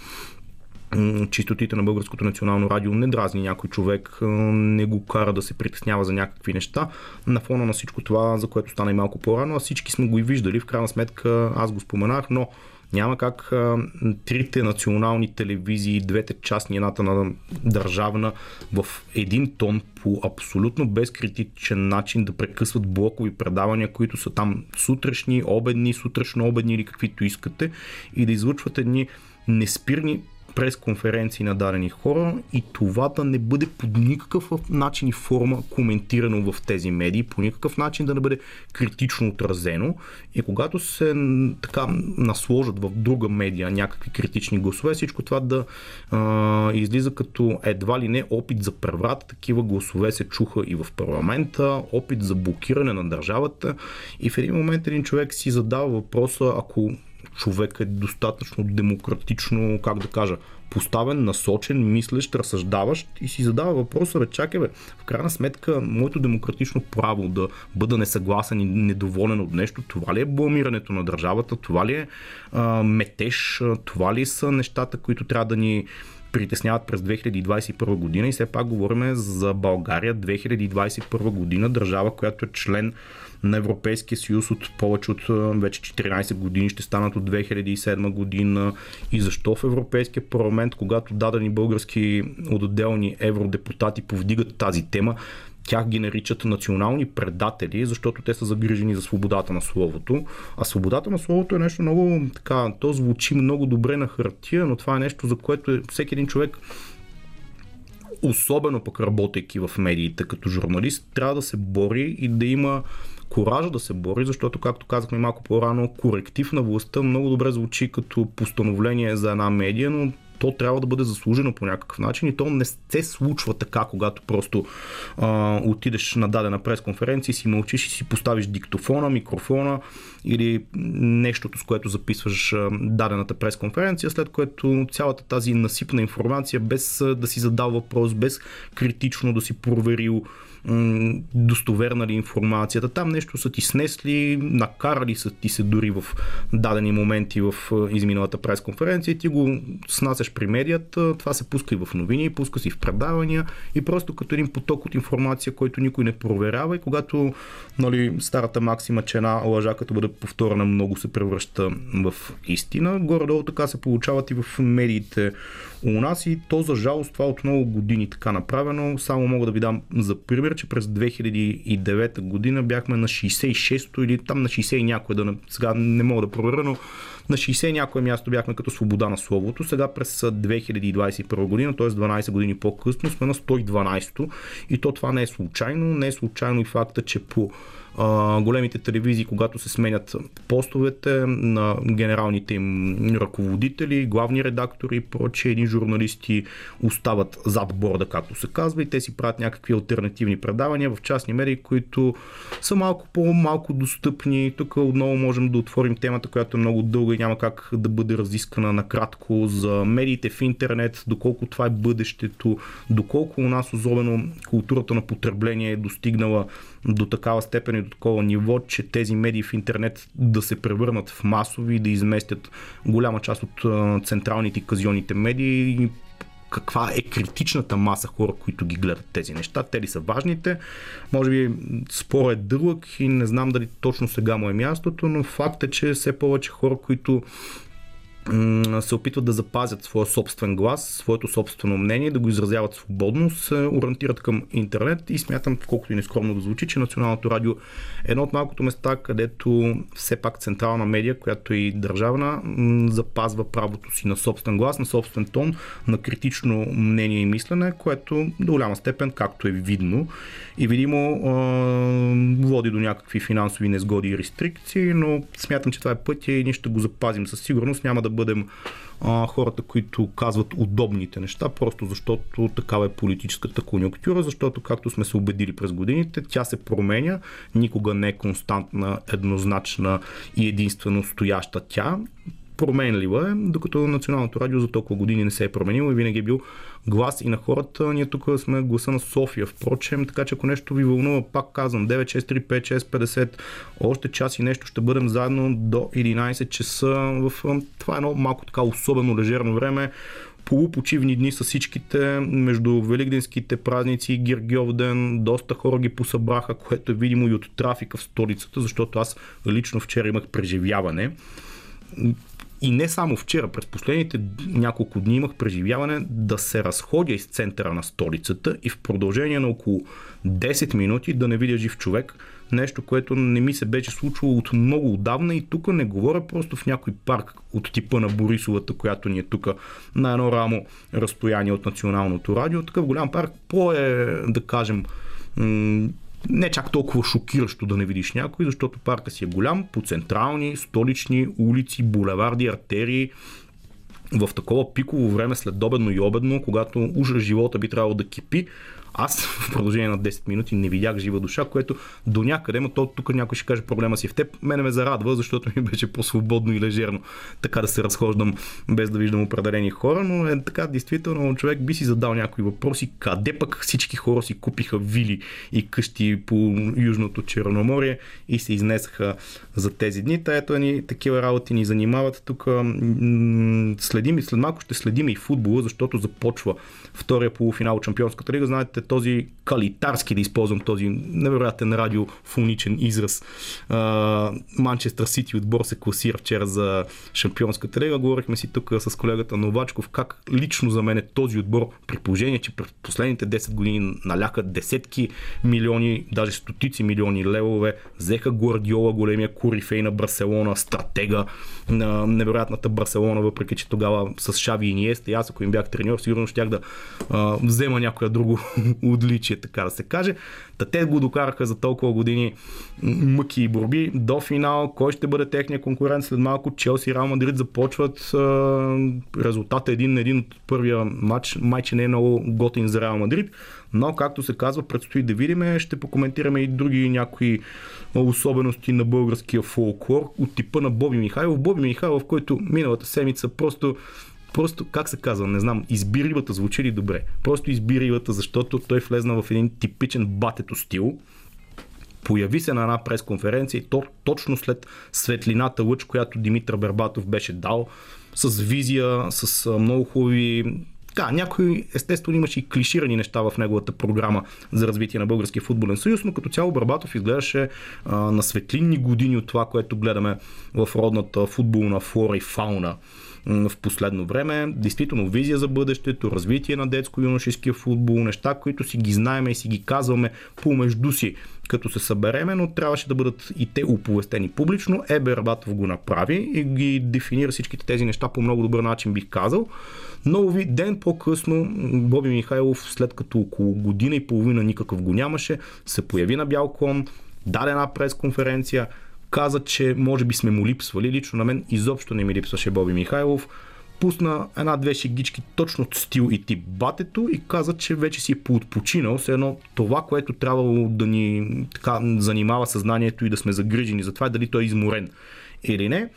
чистотите на Българското национално радио не дразни някой човек, не го кара да се притеснява за някакви неща. На фона на всичко това, за което стана и малко по-рано, а всички сме го и виждали, в крайна сметка аз го споменах, но няма как а, трите национални телевизии, двете частни, едната на държавна, в един тон по абсолютно безкритичен начин да прекъсват блокови предавания, които са там сутрешни, обедни, сутрешно обедни или каквито искате и да излъчват едни неспирни пресконференции на дадени хора и това да не бъде по никакъв начин и форма коментирано в тези медии, по никакъв начин да не бъде критично отразено. И когато се така насложат в друга медия някакви критични гласове, всичко това да а, излиза като едва ли не опит за преврат. Такива гласове се чуха и в парламента, опит за блокиране на държавата. И в един момент един човек си задава въпроса, ако човек е достатъчно демократично, как да кажа, поставен, насочен, мислещ, разсъждаващ и си задава въпроса, бе, чакай бе, в крайна сметка, моето демократично право да бъда несъгласен и недоволен от нещо, това ли е бламирането на държавата, това ли е а, метеж, това ли са нещата, които трябва да ни притесняват през 2021 година и все пак говорим за България. 2021 година, държава, която е член на Европейския съюз от повече от вече 14 години, ще станат от 2007 година. И защо в Европейския парламент, когато дадени български отделни евродепутати повдигат тази тема, тях ги наричат национални предатели, защото те са загрижени за свободата на словото. А свободата на словото е нещо много така, то звучи много добре на хартия, но това е нещо, за което е, всеки един човек особено пък работейки в медиите като журналист, трябва да се бори и да има коража да се бори, защото, както казахме малко по-рано, коректив на властта много добре звучи като постановление за една медия, но то трябва да бъде заслужено по някакъв начин и то не се случва така, когато просто а, отидеш на дадена пресконференция и си мълчиш и си поставиш диктофона, микрофона или нещото, с което записваш дадената пресконференция, след което цялата тази насипна информация, без да си задал въпрос, без критично да си проверил достоверна ли информацията. Там нещо са ти снесли, накарали са ти се дори в дадени моменти в изминалата пресконференция и ти го снасяш при медията, това се пуска и в новини, пуска си в предавания и просто като един поток от информация, който никой не проверява и когато нали, старата максима, че една лъжа като бъде повторена много се превръща в истина, горе-долу така се получават и в медиите у нас и то за жалост това от много години така направено. Само мога да ви дам за пример, че през 2009 година бяхме на 66-то или там на 60 и някое, да, сега не мога да проверя, но на 60 някое място бяхме като свобода на словото. Сега през 2021 година, т.е. 12 години по-късно, сме на 112 и то това не е случайно. Не е случайно и факта, че по а, големите телевизии, когато се сменят постовете на генералните им ръководители, главни редактори и прочие, едни журналисти остават зад борда, както се казва, и те си правят някакви альтернативни предавания в частни медии, които са малко по-малко достъпни. Тук отново можем да отворим темата, която е много дълга и няма как да бъде разискана накратко за медиите в интернет, доколко това е бъдещето, доколко у нас особено културата на потребление е достигнала до такава степен и до такова ниво, че тези медии в интернет да се превърнат в масови и да изместят голяма част от централните и казионните медии каква е критичната маса хора, които ги гледат тези неща. Те ли са важните? Може би спор е дълъг и не знам дали точно сега му е мястото, но факт е, че все повече хора, които се опитват да запазят своя собствен глас, своето собствено мнение, да го изразяват свободно, се ориентират към интернет и смятам, колкото и нескромно да звучи, че Националното радио е едно от малкото места, където все пак централна медия, която е и държавна, запазва правото си на собствен глас, на собствен тон, на критично мнение и мислене, което до голяма степен, както е видно и видимо води до някакви финансови незгоди и рестрикции, но смятам, че това е пътя и ние ще го запазим със сигурност. Няма да бъдем а, хората, които казват удобните неща, просто защото такава е политическата конъюнктура, защото както сме се убедили през годините, тя се променя, никога не е константна, еднозначна и единствено стояща тя променлива е, докато Националното радио за толкова години не се е променило и винаги е бил глас и на хората. Ние тук сме гласа на София, впрочем, така че ако нещо ви вълнува, пак казвам, 9, 6, 3, 5, 6, 50, още час и нещо ще бъдем заедно до 11 часа. В, това е едно малко така особено лежерно време полупочивни дни с всичките между великденските празници и Гиргиов ден. Доста хора ги посъбраха, което е видимо и от трафика в столицата, защото аз лично вчера имах преживяване И не само вчера, през последните няколко дни имах преживяване да се разходя из центъра на столицата и в продължение на около 10 минути да не видя жив човек. Нещо, което не ми се беше случвало от много отдавна и тук не говоря просто в някой парк от типа на Борисовата, която ни е тук на едно рамо разстояние от националното радио. Такъв голям парк по е, да кажем, не чак толкова шокиращо да не видиш някой, защото парка си е голям, по централни, столични улици, булеварди, артерии, в такова пиково време, след обедно и обедно, когато уж живота би трябвало да кипи, аз в продължение на 10 минути не видях жива душа, което до някъде, но то тук някой ще каже проблема си в теб. Мене ме зарадва, защото ми беше по-свободно и лежерно така да се разхождам без да виждам определени хора, но е така, действително, човек би си задал някои въпроси, къде пък всички хора си купиха вили и къщи по Южното Черноморие и се изнесаха за тези дни. Та ето ни такива работи ни занимават. Тук следим и след малко ще следим и футбола, защото започва втория полуфинал от Шампионската лига. Знаете, този калитарски, да използвам този невероятен радиофоничен израз. Манчестър Сити отбор се класира вчера за Шампионската лига. Говорихме си тук с колегата Новачков как лично за мен е този отбор, при положение, че през последните 10 години наляха десетки милиони, даже стотици милиони левове, взеха Гвардиола, големия корифей на Барселона, стратега на невероятната Барселона, въпреки че тогава с Шави и Ниеста, и аз ако им бях треньор, сигурно щях да а, взема някоя друго отличие, така да се каже. Та те го докараха за толкова години мъки и борби до финал. Кой ще бъде техния конкурент след малко? Челси и Реал Мадрид започват резултата един на един от първия матч. Майче не е много готин за Реал Мадрид. Но, както се казва, предстои да видим. Ще покоментираме и други някои особености на българския фолклор от типа на Боби Михайлов. Боби Михайлов, който миналата седмица просто Просто, как се казва, не знам, изби рибата, звучи ли добре? Просто изби рибата, защото той влезна в един типичен батето стил, появи се на една пресконференция и то, точно след светлината лъч, която Димитър Бербатов беше дал, с визия, с много хубави така, някои естествено имаше и клиширани неща в неговата програма за развитие на Българския футболен съюз, но като цяло Барбатов изглеждаше а, на светлинни години от това, което гледаме в родната футболна флора и фауна в последно време. Действително визия за бъдещето, развитие на детско-юношеския футбол, неща, които си ги знаеме и си ги казваме помежду си, като се събереме, но трябваше да бъдат и те оповестени публично. Ебе Рабатов го направи и ги дефинира всичките тези неща по много добър начин, бих казал. Но ви ден по-късно Боби Михайлов, след като около година и половина никакъв го нямаше, се появи на бял клон, даде една пресконференция, каза, че може би сме му липсвали. Лично на мен изобщо не ми липсваше Боби Михайлов. Пусна една-две шегички точно от стил и тип батето и каза, че вече си е поотпочинал. Все едно това, което трябвало да ни така, занимава съзнанието и да сме загрижени за това, е дали той е изморен или не.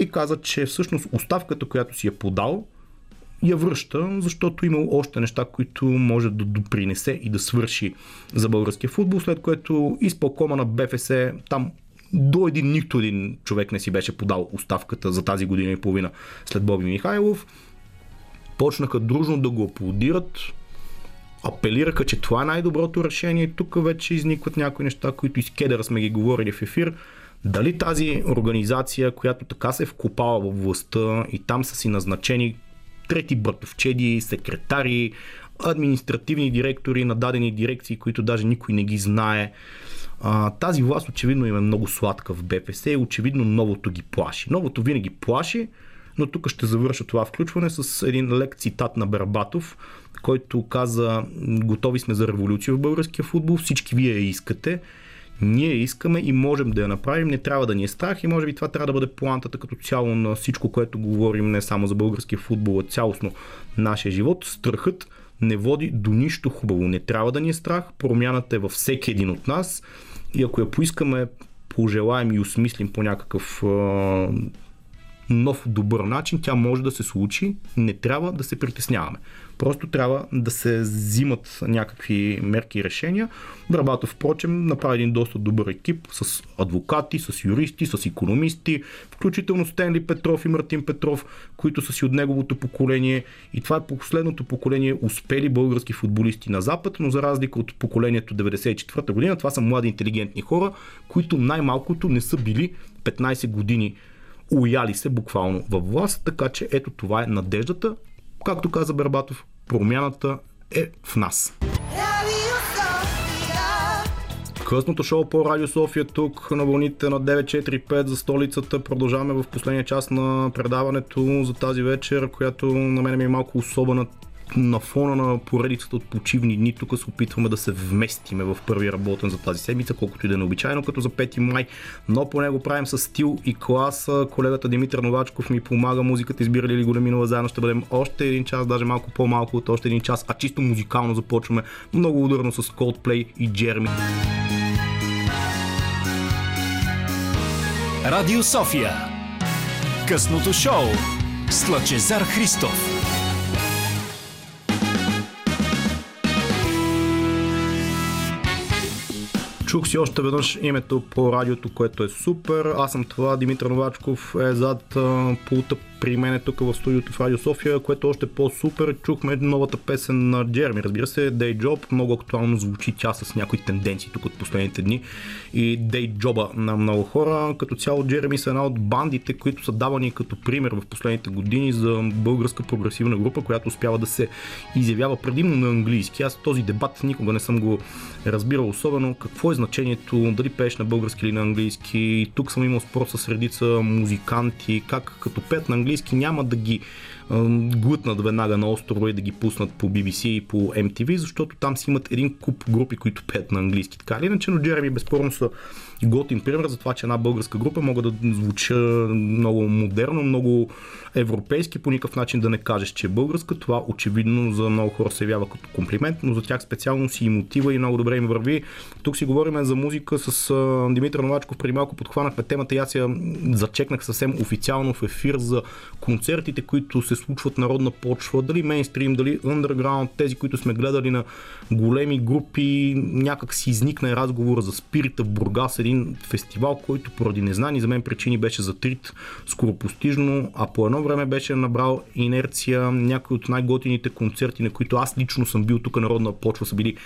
И каза, че всъщност оставката, която си е подал, я връща, защото има още неща, които може да допринесе и да свърши за българския футбол, след което изпълкома на БФС там до един нито един човек не си беше подал оставката за тази година и половина след Боби Михайлов. Почнаха дружно да го аплодират, апелираха, че това е най-доброто решение. Тук вече изникват някои неща, които из кедъра сме ги говорили в ефир. Дали тази организация, която така се е вкопала в властта и там са си назначени трети братовчеди, секретари, административни директори на дадени дирекции, които даже никой не ги знае. А, тази власт очевидно им е много сладка в БПС и очевидно новото ги плаши. Новото винаги плаши, но тук ще завърша това включване с един лек цитат на Бербатов, който каза готови сме за революция в българския футбол, всички вие я искате, ние искаме и можем да я направим, не трябва да ни е страх и може би това трябва да бъде плантата като цяло на всичко, което говорим не само за българския футбол, а цялостно нашия живот. Страхът не води до нищо хубаво. Не трябва да ни е страх, промяната е във всеки един от нас и ако я поискаме, пожелаем и осмислим по някакъв нов добър начин, тя може да се случи, не трябва да се притесняваме. Просто трябва да се взимат някакви мерки и решения. Брабатов, впрочем, направи един доста добър екип с адвокати, с юристи, с економисти, включително Стенли Петров и Мартин Петров, които са си от неговото поколение. И това е последното поколение успели български футболисти на Запад, но за разлика от поколението 94-та година, това са млади интелигентни хора, които най-малкото не са били 15 години уяли се буквално във власт, така че ето това е надеждата. Както каза Бербатов, промяната е в нас. Късното шоу по Радио София тук на вълните на 945 за столицата. Продължаваме в последния част на предаването за тази вечер, която на мен ми е малко особена на фона на поредицата от почивни дни, тук се опитваме да се вместиме в първия работен за тази седмица, колкото и да е необичайно, като за 5 май, но по него правим с стил и класа. Колегата Димитър Новачков ми помага, музиката избирали ли го да минува заедно, ще бъдем още един час, даже малко по-малко от още един час, а чисто музикално започваме много ударно с Coldplay и Джерми. Радио София Късното шоу с Лъчезар Христов Чух си още веднъж името по радиото, което е супер. Аз съм това, Димитър Новачков е зад пулта при мен тук в студиото в Радио София, което е още по-супер. Чухме новата песен на Джерми. Разбира се, Day Job много актуално звучи тя с някои тенденции тук от последните дни и Day Job на много хора. Като цяло Джерми са една от бандите, които са давани като пример в последните години за българска прогресивна група, която успява да се изявява предимно на английски. Аз този дебат никога не съм го разбирал особено какво е значението, дали пееш на български или на английски. Тук съм имал спор с редица музиканти, как като пеят на английски няма да ги глътнат веднага на острова и да ги пуснат по BBC и по MTV, защото там си имат един куп групи, които пеят на английски. Така или иначе, но Джереми безспорно са готин пример за това, че една българска група мога да звуча много модерно, много европейски, по никакъв начин да не кажеш, че е българска. Това очевидно за много хора се явява като комплимент, но за тях специално си и мотива и много добре им върви. Тук си говорим за музика с Димитър Новачков. Преди малко подхванахме темата и аз я зачекнах съвсем официално в ефир за концертите, които се случват народна почва, дали мейнстрим, дали underground, тези, които сме гледали на големи групи, някак си изникна разговора за спирита в Бургас, един фестивал, който поради незнани за мен причини беше затрит скоропостижно, а по едно време беше набрал инерция. Някои от най-готините концерти, на които аз лично съм бил тук народна почва, са били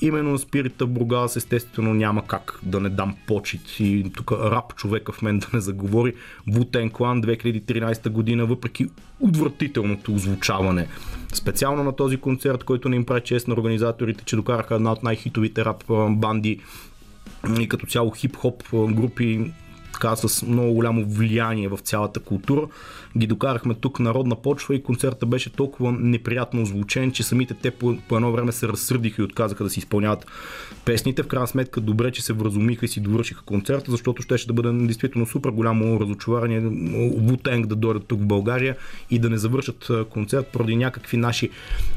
именно на Спирита Бургас. Естествено няма как да не дам почет и тук рап човека в мен да не заговори. Вутен Клан 2013 година, въпреки отвратителното озвучаване. Специално на този концерт, който не им прави чест на организаторите, че докараха една от най-хитовите рап банди и като цяло хип-хоп групи така с много голямо влияние в цялата култура. Ги докарахме тук народна почва и концерта беше толкова неприятно озвучен, че самите те по, по едно време се разсърдиха и отказаха да си изпълняват песните. В крайна сметка добре, че се вразумиха и си довършиха концерта, защото ще, ще да бъде действително супер голямо разочарование Вутенг да дойдат тук в България и да не завършат концерт поради някакви наши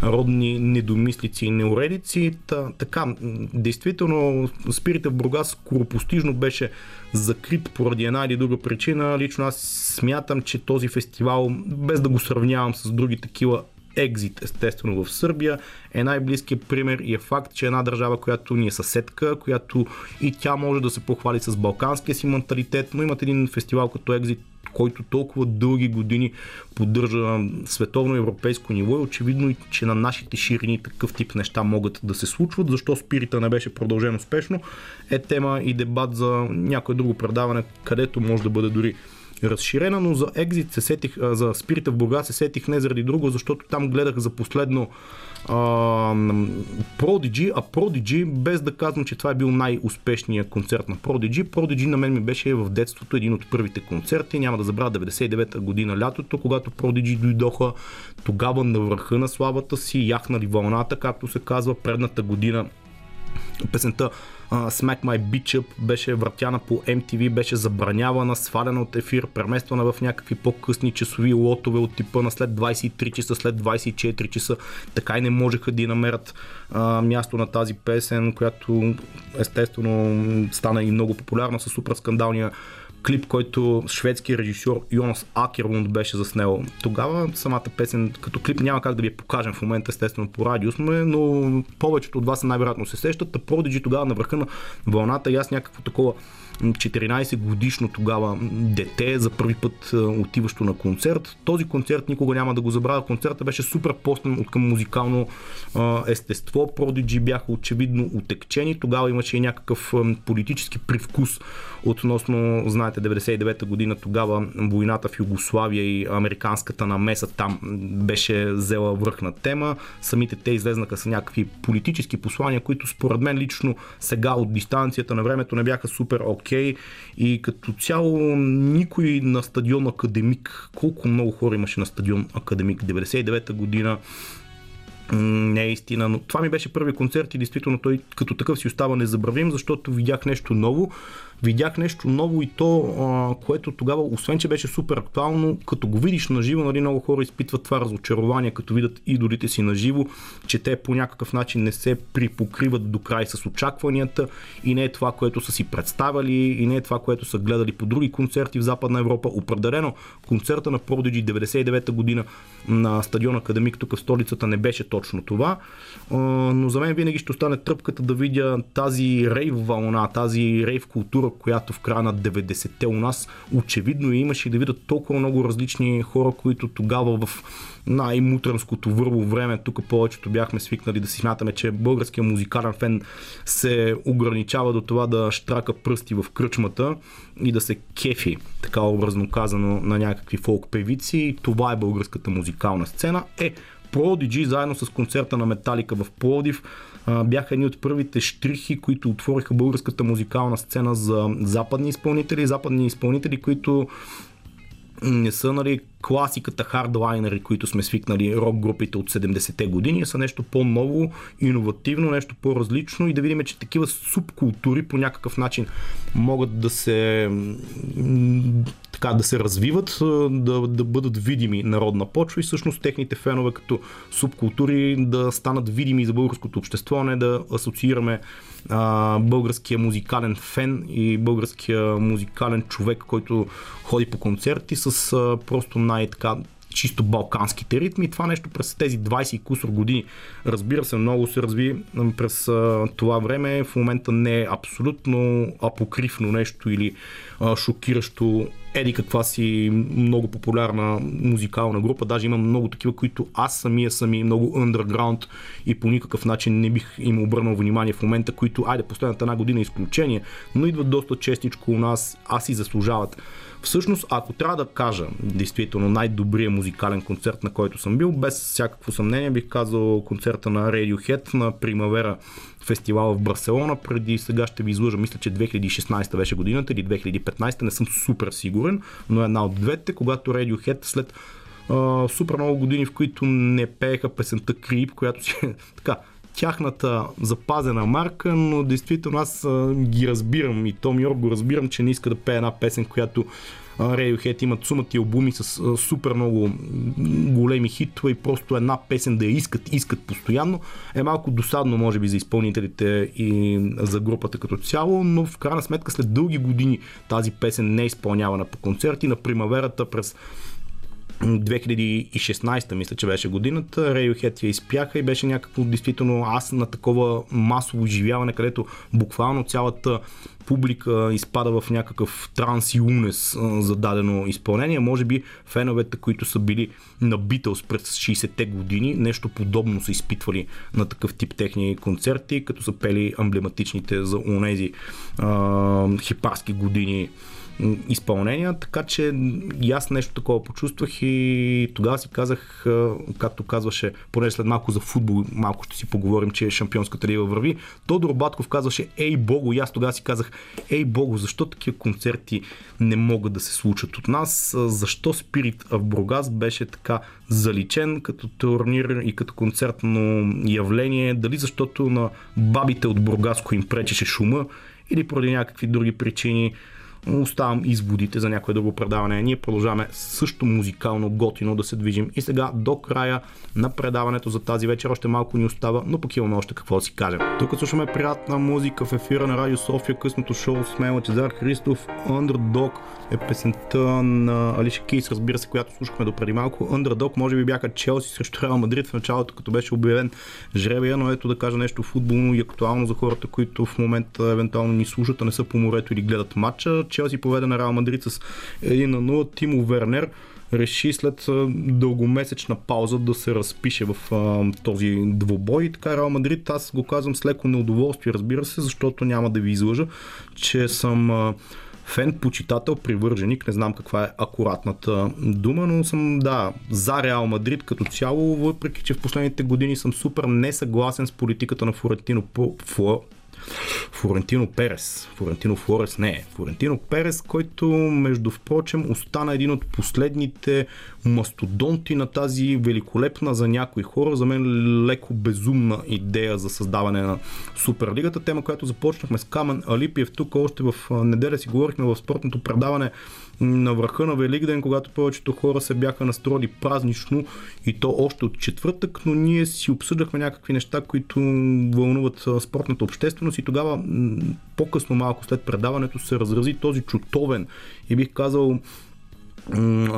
родни недомислици и неуредици. Та, така, действително, спирите в Бургас скоропостижно беше закрит поради една или друга причина. Лично аз смятам, че този фестивал, без да го сравнявам с други такива екзит, естествено, в Сърбия е най-близкият пример и е факт, че една държава, която ни е съседка, която и тя може да се похвали с балканския си менталитет, но имат един фестивал като екзит, който толкова дълги години поддържа световно европейско ниво и очевидно, че на нашите ширини такъв тип неща могат да се случват. Защо спирита не беше продължен успешно е тема и дебат за някое друго предаване, където може да бъде дори разширена, но за Exit се сетих, за Спирита в Бургас се сетих не заради друго, защото там гледах за последно Prodigy, а Prodigy, без да казвам, че това е бил най-успешният концерт на Prodigy, Prodigy на мен ми беше в детството един от първите концерти, няма да забравя 99-та година лятото, когато Prodigy дойдоха тогава на върха на славата си, яхнали вълната, както се казва, предната година песента uh, Smack My Bitch Up беше въртяна по MTV, беше забранявана, свалена от ефир, премествана в някакви по-късни часови лотове от типа на след 23 часа, след 24 часа. Така и не можеха да намерят uh, място на тази песен, която естествено стана и много популярна с супер скандалния клип, който шведски режисьор Йонас Акерлунд беше заснел. Тогава самата песен като клип няма как да ви я покажем в момента, естествено по радио сме, но повечето от вас най-вероятно се сещат. Продиджи тогава на върха на вълната и аз някакво такова 14 годишно тогава дете за първи път отиващо на концерт. Този концерт никога няма да го забравя. Концертът беше супер постен от към музикално естество. Продиджи бяха очевидно отекчени. Тогава имаше и някакъв политически привкус относно, знаете, знаете 99-та година тогава войната в Югославия и американската намеса там беше взела върхна тема. Самите те излезнаха с някакви политически послания, които според мен лично сега от дистанцията на времето не бяха супер окей okay. и като цяло никой на стадион Академик, колко много хора имаше на стадион Академик 99-та година, не е истина, но това ми беше първи концерт и действително той като такъв си остава незабравим, защото видях нещо ново видях нещо ново и то, което тогава, освен че беше супер актуално, като го видиш на живо, нали, много хора изпитват това разочарование, като видят идолите си на живо, че те по някакъв начин не се припокриват до край с очакванията и не е това, което са си представили и не е това, което са гледали по други концерти в Западна Европа. Определено концерта на Prodigy 99-та година на стадион Академик тук в столицата не беше точно това, но за мен винаги ще остане тръпката да видя тази рейв вълна, тази рейв култура, която в края на 90-те у нас очевидно имаше да видят толкова много различни хора, които тогава в най-мутренското върво време, тук повечето бяхме свикнали да си смятаме, че българският музикален фен се ограничава до това да штрака пръсти в кръчмата и да се кефи, така образно казано, на някакви фолк певици. Това е българската музикална сцена. Е, Prodigy заедно с концерта на Металика в Плодив бяха едни от първите штрихи, които отвориха българската музикална сцена за западни изпълнители, западни изпълнители, които не са нали, класиката хардлайнери, които сме свикнали рок групите от 70-те години, са нещо по-ново, иновативно, нещо по-различно и да видим, че такива субкултури по някакъв начин могат да се така да се развиват, да, да бъдат видими народна почва и всъщност техните фенове като субкултури да станат видими за българското общество, а не да асоциираме а, българския музикален фен и българския музикален човек, който ходи по концерти с а, просто най-така чисто балканските ритми. Това нещо през тези 20 и кусор години, разбира се, много се разви през а, това време. В момента не е абсолютно апокривно нещо или а, шокиращо еди каква си много популярна музикална група. Даже има много такива, които аз самия сами много underground и по никакъв начин не бих им обърнал внимание в момента, които, айде, последната една година е изключение, но идват доста честничко у нас, аз и заслужават. Всъщност, ако трябва да кажа действително най-добрия музикален концерт, на който съм бил, без всякакво съмнение бих казал концерта на Radiohead на Примавера фестивал в Барселона. Преди сега ще ви излъжа, мисля, че 2016 беше годината или 2015, не съм супер сигурен, но една от двете, когато Radiohead след а, супер много години, в които не пееха песента Крип, която си така тяхната запазена марка, но действително аз ги разбирам и Том Йорк го разбирам, че не иска да пее една песен, която Radiohead имат сумата и албуми с супер много големи хитове и просто една песен да я искат, искат постоянно. Е малко досадно, може би, за изпълнителите и за групата като цяло, но в крайна сметка след дълги години тази песен не е изпълнявана по концерти. На примаверата през 2016 мисля, че беше годината, Radiohead я изпяха и беше някакво действително аз на такова масово изживяване, където буквално цялата публика изпада в някакъв транс и унес за дадено изпълнение. Може би феновете, които са били на Beatles през 60-те години, нещо подобно са изпитвали на такъв тип техни концерти, като са пели емблематичните за унези а, хипарски години изпълнения, така че и аз нещо такова почувствах и тогава си казах, както казваше, поне след малко за футбол, малко ще си поговорим, че шампионската лига върви. Тодор Батков казваше, ей богу, и аз тогава си казах, ей богу, защо такива концерти не могат да се случат от нас, защо Спирит в Бургас беше така заличен като турнир и като концертно явление, дали защото на бабите от Бургаско им пречеше шума или поради някакви други причини оставам изводите за някое друго предаване. Ние продължаваме също музикално готино да се движим и сега до края на предаването за тази вечер още малко ни остава, но пък имаме още какво да си кажем. Тук слушаме приятна музика в ефира на Радио София, късното шоу с мен Лачезар Христов, Underdog е песента на Алиша Кейс, разбира се, която слушахме до преди малко. Underdog може би бяха Челси срещу Реал Мадрид в началото, като беше обявен жребия, но ето да кажа нещо футболно и актуално за хората, които в момента евентуално ни слушат, а не са по морето или гледат матча. Челси поведе на Реал Мадрид с 1 на 0. Тимо Вернер реши след дългомесечна пауза да се разпише в а, този двобой. И така Реал Мадрид, аз го казвам с леко неудоволствие, разбира се, защото няма да ви излъжа, че съм а, фен, почитател, привърженик, не знам каква е акуратната дума, но съм, да, за Реал Мадрид като цяло, въпреки че в последните години съм супер несъгласен с политиката на Флорентино Флорентино Перес. Флорентино Флорес не е. Флорентино Перес, който между впрочем остана един от последните мастодонти на тази великолепна за някои хора, за мен леко безумна идея за създаване на Суперлигата. Тема, която започнахме с Камен Алипиев тук още в неделя си говорихме в спортното предаване на върха на Великден, когато повечето хора се бяха настроили празнично и то още от четвъртък, но ние си обсъждахме някакви неща, които вълнуват спортната общественост. И тогава по-късно малко след предаването се разрази този чутовен и бих казал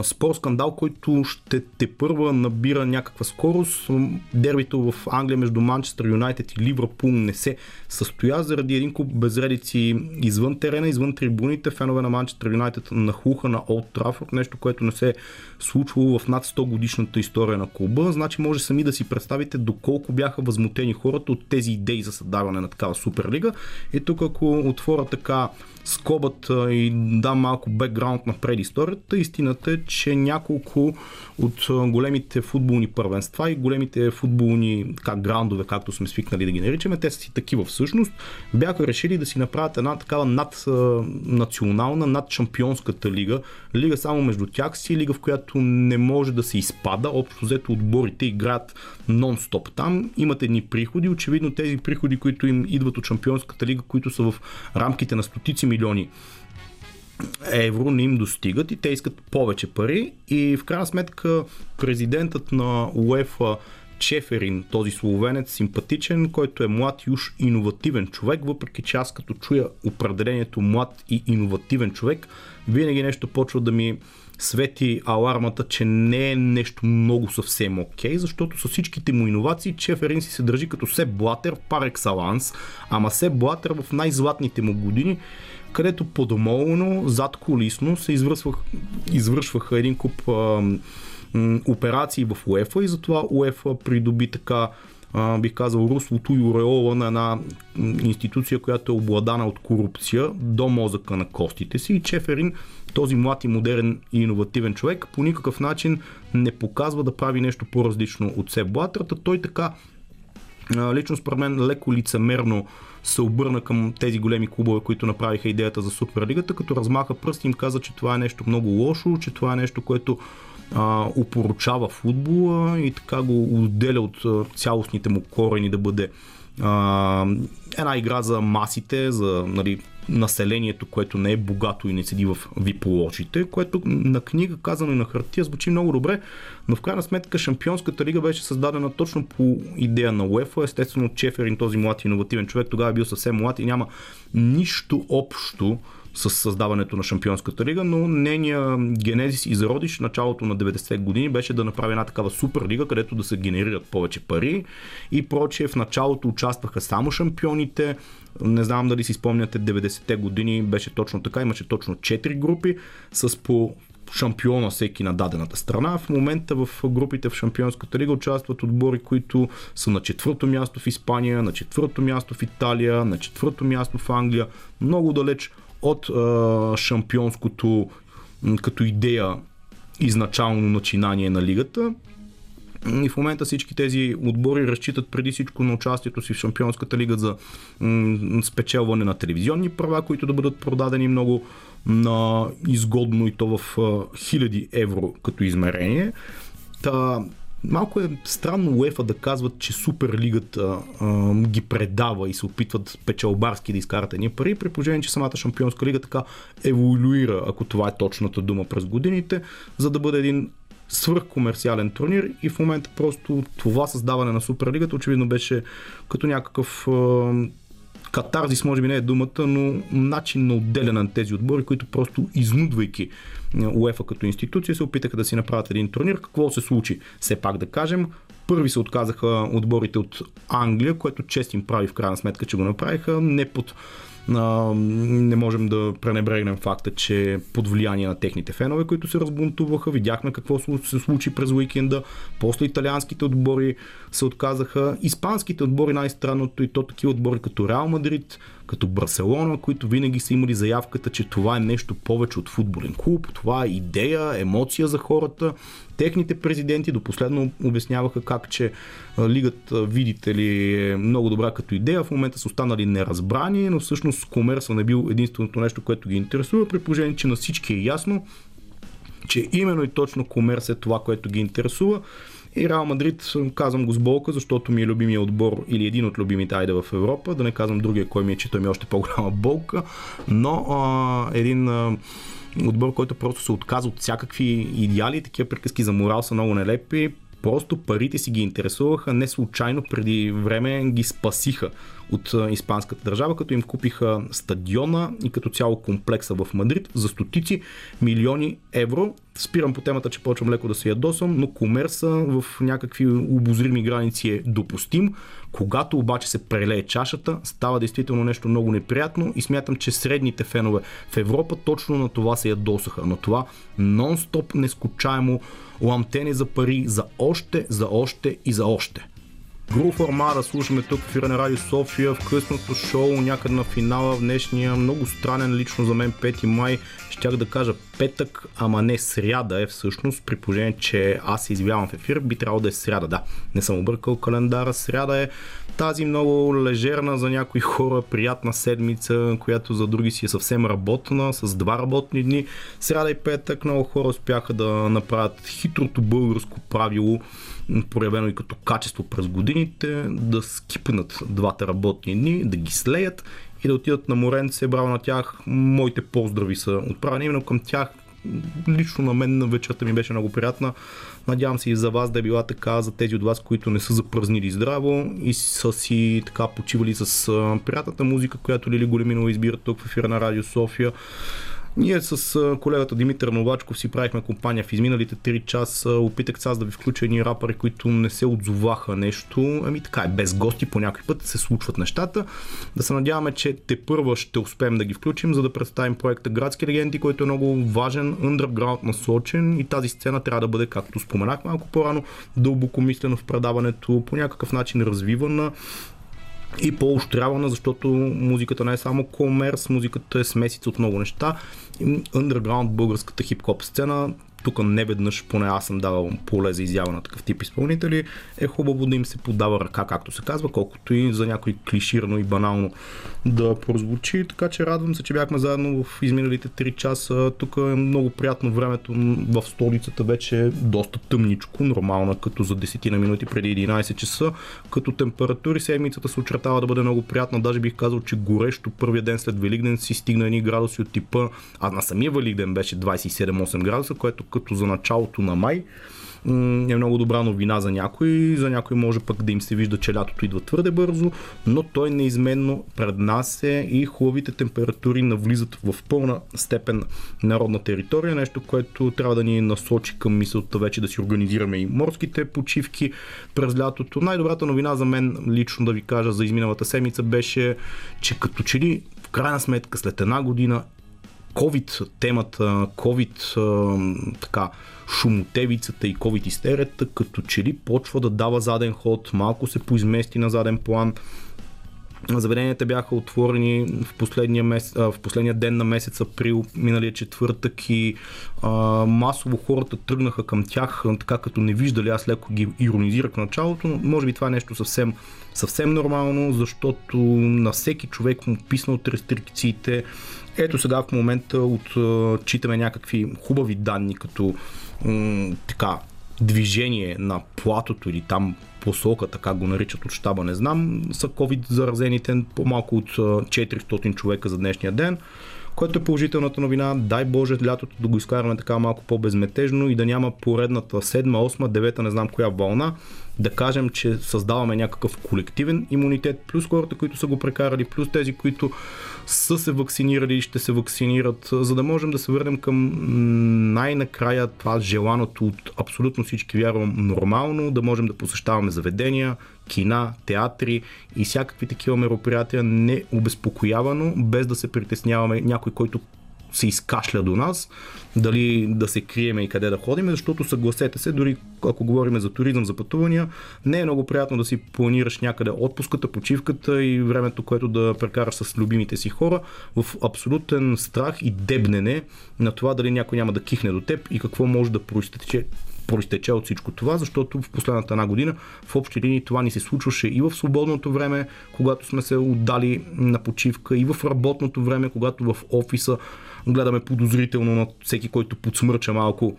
спор скандал, който ще те първа набира някаква скорост. Дербито в Англия между Манчестър Юнайтед и Ливърпул не се състоя заради един куп безредици извън терена, извън трибуните. Фенове на Манчестър Юнайтед нахуха на Олд Трафорд, нещо, което не се е случвало в над 100 годишната история на клуба. Значи може сами да си представите доколко бяха възмутени хората от тези идеи за създаване на такава суперлига. И тук ако отворя така скобата и дам малко бекграунд на предисторията, истината е, че няколко от големите футболни първенства и големите футболни как, грандове, както сме свикнали да ги наричаме, те са си такива всъщност, бяха решили да си направят една такава наднационална, над шампионската лига, лига само между тях си, лига в която не може да се изпада, общо взето отборите играят нон-стоп там, имат едни приходи, очевидно тези приходи, които им идват от шампионската лига, които са в рамките на стотици милиони евро не им достигат и те искат повече пари. И в крайна сметка президентът на УЕФА Чеферин, този словенец, симпатичен, който е млад и уж иновативен човек, въпреки че аз като чуя определението млад и иновативен човек, винаги нещо почва да ми свети алармата, че не е нещо много съвсем окей, okay, защото с всичките му иновации Чеферин си се държи като Сеп Блатер пар екселанс, ама Сеп Блатер в най-златните му години където подомолно, зад колисно се извършвах, извършваха един куп а, м, операции в УЕФА и затова УЕФА придоби така а, бих казал, руслото и ореола на една институция, която е обладана от корупция до мозъка на костите си. И Чеферин, този млад и модерен и иновативен човек, по никакъв начин не показва да прави нещо по-различно от Сеп Блатерата. Той така, лично според мен, леко лицемерно се обърна към тези големи клубове, които направиха идеята за Суперлигата, като размаха пръст им каза, че това е нещо много лошо, че това е нещо, което а, упоручава футбола и така го отделя от цялостните му корени да бъде а, една игра за масите, за нали, населението, което не е богато и не седи в виполочите, което на книга, казано и на хартия, звучи много добре, но в крайна сметка Шампионската лига беше създадена точно по идея на УЕФА. Естествено, Чеферин, този млад иновативен човек, тогава е бил съвсем млад и няма нищо общо с създаването на Шампионската лига, но нейния генезис и зародиш в началото на 90-те години беше да направи една такава супер лига, където да се генерират повече пари и прочее. В началото участваха само шампионите, не знам дали си спомняте, 90-те години беше точно така, имаше точно 4 групи с по шампиона всеки на дадената страна. В момента в групите в Шампионската лига участват отбори, които са на четвърто място в Испания, на четвърто място в Италия, на четвърто място в Англия, много далеч от а, шампионското като идея изначално начинание на лигата. И в момента всички тези отбори разчитат преди всичко на участието си в Шампионската лига за спечелване на телевизионни права, които да бъдат продадени много на изгодно и то в хиляди евро като измерение. Та, Малко е странно УЕФА да казват, че Суперлигата а, ги предава и се опитват печалбарски да изкарат едни пари, при положение, че самата Шампионска лига така еволюира, ако това е точната дума през годините, за да бъде един свръхкомерциален турнир и в момента просто това създаване на Суперлигата очевидно беше като някакъв катарзис, може би не е думата, но начин на отделяне на тези отбори, които просто изнудвайки УЕФА като институция се опитаха да си направят един турнир. Какво се случи? Все пак да кажем, първи се отказаха отборите от Англия, което чест им прави в крайна сметка, че го направиха, не под а, не можем да пренебрегнем факта, че под влияние на техните фенове, които се разбунтуваха, видяхме какво се случи през уикенда, после италианските отбори се отказаха, испанските отбори най-странното и то такива отбори като Реал Мадрид, като Барселона, които винаги са имали заявката, че това е нещо повече от футболен клуб, това е идея, емоция за хората. Техните президенти до последно обясняваха как, че лигата, видите ли, е много добра като идея, в момента са останали неразбрани, но всъщност комерса не бил единственото нещо, което ги интересува, при положение, че на всички е ясно, че именно и точно комерс е това, което ги интересува. И Реал Мадрид, казвам го с болка, защото ми е любимия отбор или един от любимите айде в Европа, да не казвам другия, кой ми е, че той ми е още по-голяма болка, но а, един а, отбор, който просто се отказа от всякакви идеали, такива приказки за морал са много нелепи, просто парите си ги интересуваха, не случайно преди време ги спасиха от испанската държава, като им купиха стадиона и като цяло комплекса в Мадрид за стотици милиони евро. Спирам по темата, че почвам леко да се ядосам, но комерса в някакви обозрими граници е допустим. Когато обаче се прелее чашата, става действително нещо много неприятно и смятам, че средните фенове в Европа точно на това се ядосаха. На това нон-стоп нескучаемо ламтене за пари за още, за още и за още. Грув Армада слушаме тук в Ефира на Радио София в късното шоу, някъде на финала в днешния много странен лично за мен 5 май. Щях да кажа петък, ама не сряда е всъщност, при положение, че аз се извявам в ефир, би трябвало да е сряда. Да, не съм объркал календара. Сряда е тази много лежерна за някои хора, приятна седмица, която за други си е съвсем работна, с два работни дни. Сряда и петък много хора успяха да направят хитрото българско правило проявено и като качество през годините, да скипнат двата работни дни, да ги слеят и да отидат на моренце, браво на тях. Моите поздрави са отправени именно към тях. Лично на мен на вечерта ми беше много приятна. Надявам се и за вас да е била така, за тези от вас, които не са запразнили здраво и са си така почивали с приятната музика, която Лили Големинова избира тук в ефира на Радио София. Ние с колегата Димитър Новачков си правихме компания в изминалите 3 часа. Опитах аз да ви включа едни рапъри, които не се отзоваха нещо. Ами така е, без гости по някой път се случват нещата. Да се надяваме, че те първа ще успеем да ги включим, за да представим проекта Градски легенди, който е много важен, underground насочен и тази сцена трябва да бъде, както споменах малко по-рано, дълбоко мислено в предаването, по някакъв начин развивана и по-ощрявана, защото музиката не е само комерс, музиката е смесица от много неща. Underground българската хип-хоп сцена тук не веднъж, поне аз съм давал поле за изява на такъв тип изпълнители, е хубаво да им се подава ръка, както се казва, колкото и за някой клиширано и банално да прозвучи. Така че радвам се, че бяхме заедно в изминалите 3 часа. Тук е много приятно времето в столицата вече е доста тъмничко, нормална като за 10 на минути преди 11 часа. Като температури седмицата се очертава да бъде много приятна. Даже бих казал, че горещо първия ден след Великден си стигна едни градуси от типа, а на самия Великден беше 27-8 градуса, което като за началото на май е много добра новина за някой. За някой може пък да им се вижда, че лятото идва твърде бързо, но той неизменно пред нас е и хубавите температури навлизат в пълна степен народна територия, нещо, което трябва да ни насочи към мисълта вече да си организираме и морските почивки през лятото. Най-добрата новина за мен, лично да ви кажа за изминалата седмица, беше, че като че ли в крайна сметка след една година COVID темата, COVID така, шумотевицата и COVID истерията, като че ли почва да дава заден ход, малко се поизмести на заден план. Заведенията бяха отворени в последния, месец, в последния ден на месец април, миналия четвъртък и а, масово хората тръгнаха към тях, така като не виждали, аз леко ги иронизирах в началото, но може би това е нещо съвсем, съвсем нормално, защото на всеки човек му писна от рестрикциите, ето сега в момента отчитаме някакви хубави данни, като м- така движение на платото или там посока, така го наричат от щаба, не знам, са COVID заразените по-малко от 400 човека за днешния ден което е положителната новина. Дай Боже лятото да го изкараме така малко по-безметежно и да няма поредната седма, осма, девета, не знам коя вълна. Да кажем, че създаваме някакъв колективен имунитет, плюс хората, които са го прекарали, плюс тези, които са се вакцинирали и ще се вакцинират, за да можем да се върнем към най-накрая това желаното от абсолютно всички, вярвам, нормално, да можем да посещаваме заведения, кина, театри и всякакви такива мероприятия не обезпокоявано, без да се притесняваме някой, който се изкашля до нас, дали да се криеме и къде да ходим, защото съгласете се, дори ако говорим за туризъм, за пътувания, не е много приятно да си планираш някъде отпуската, почивката и времето, което да прекараш с любимите си хора в абсолютен страх и дебнене на това дали някой няма да кихне до теб и какво може да проистече проистече от всичко това, защото в последната една година в общи линии това ни се случваше и в свободното време, когато сме се отдали на почивка, и в работното време, когато в офиса гледаме подозрително на всеки, който подсмърча малко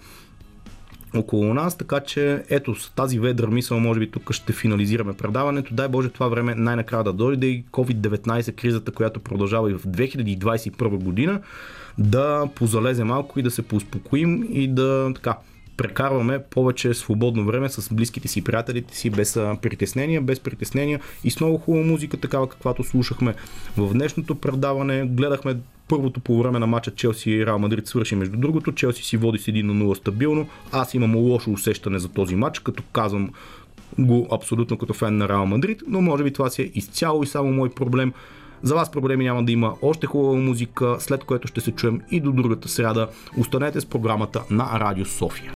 около нас, така че ето с тази ведра мисъл, може би тук ще финализираме предаването. Дай Боже това време най-накрая да дойде и COVID-19 кризата, която продължава и в 2021 година, да позалезе малко и да се поуспокоим и да така прекарваме повече свободно време с близките си, приятелите си, без притеснения, без притеснения и с много хубава музика, такава каквато слушахме в днешното предаване. Гледахме първото по време на матча Челси и Реал Мадрид свърши между другото. Челси си води с 1 на 0 стабилно. Аз имам лошо усещане за този матч, като казвам го абсолютно като фен на Реал Мадрид, но може би това си е изцяло и само мой проблем. За вас проблеми няма да има още хубава музика, след което ще се чуем и до другата среда. Останете с програмата на Радио София.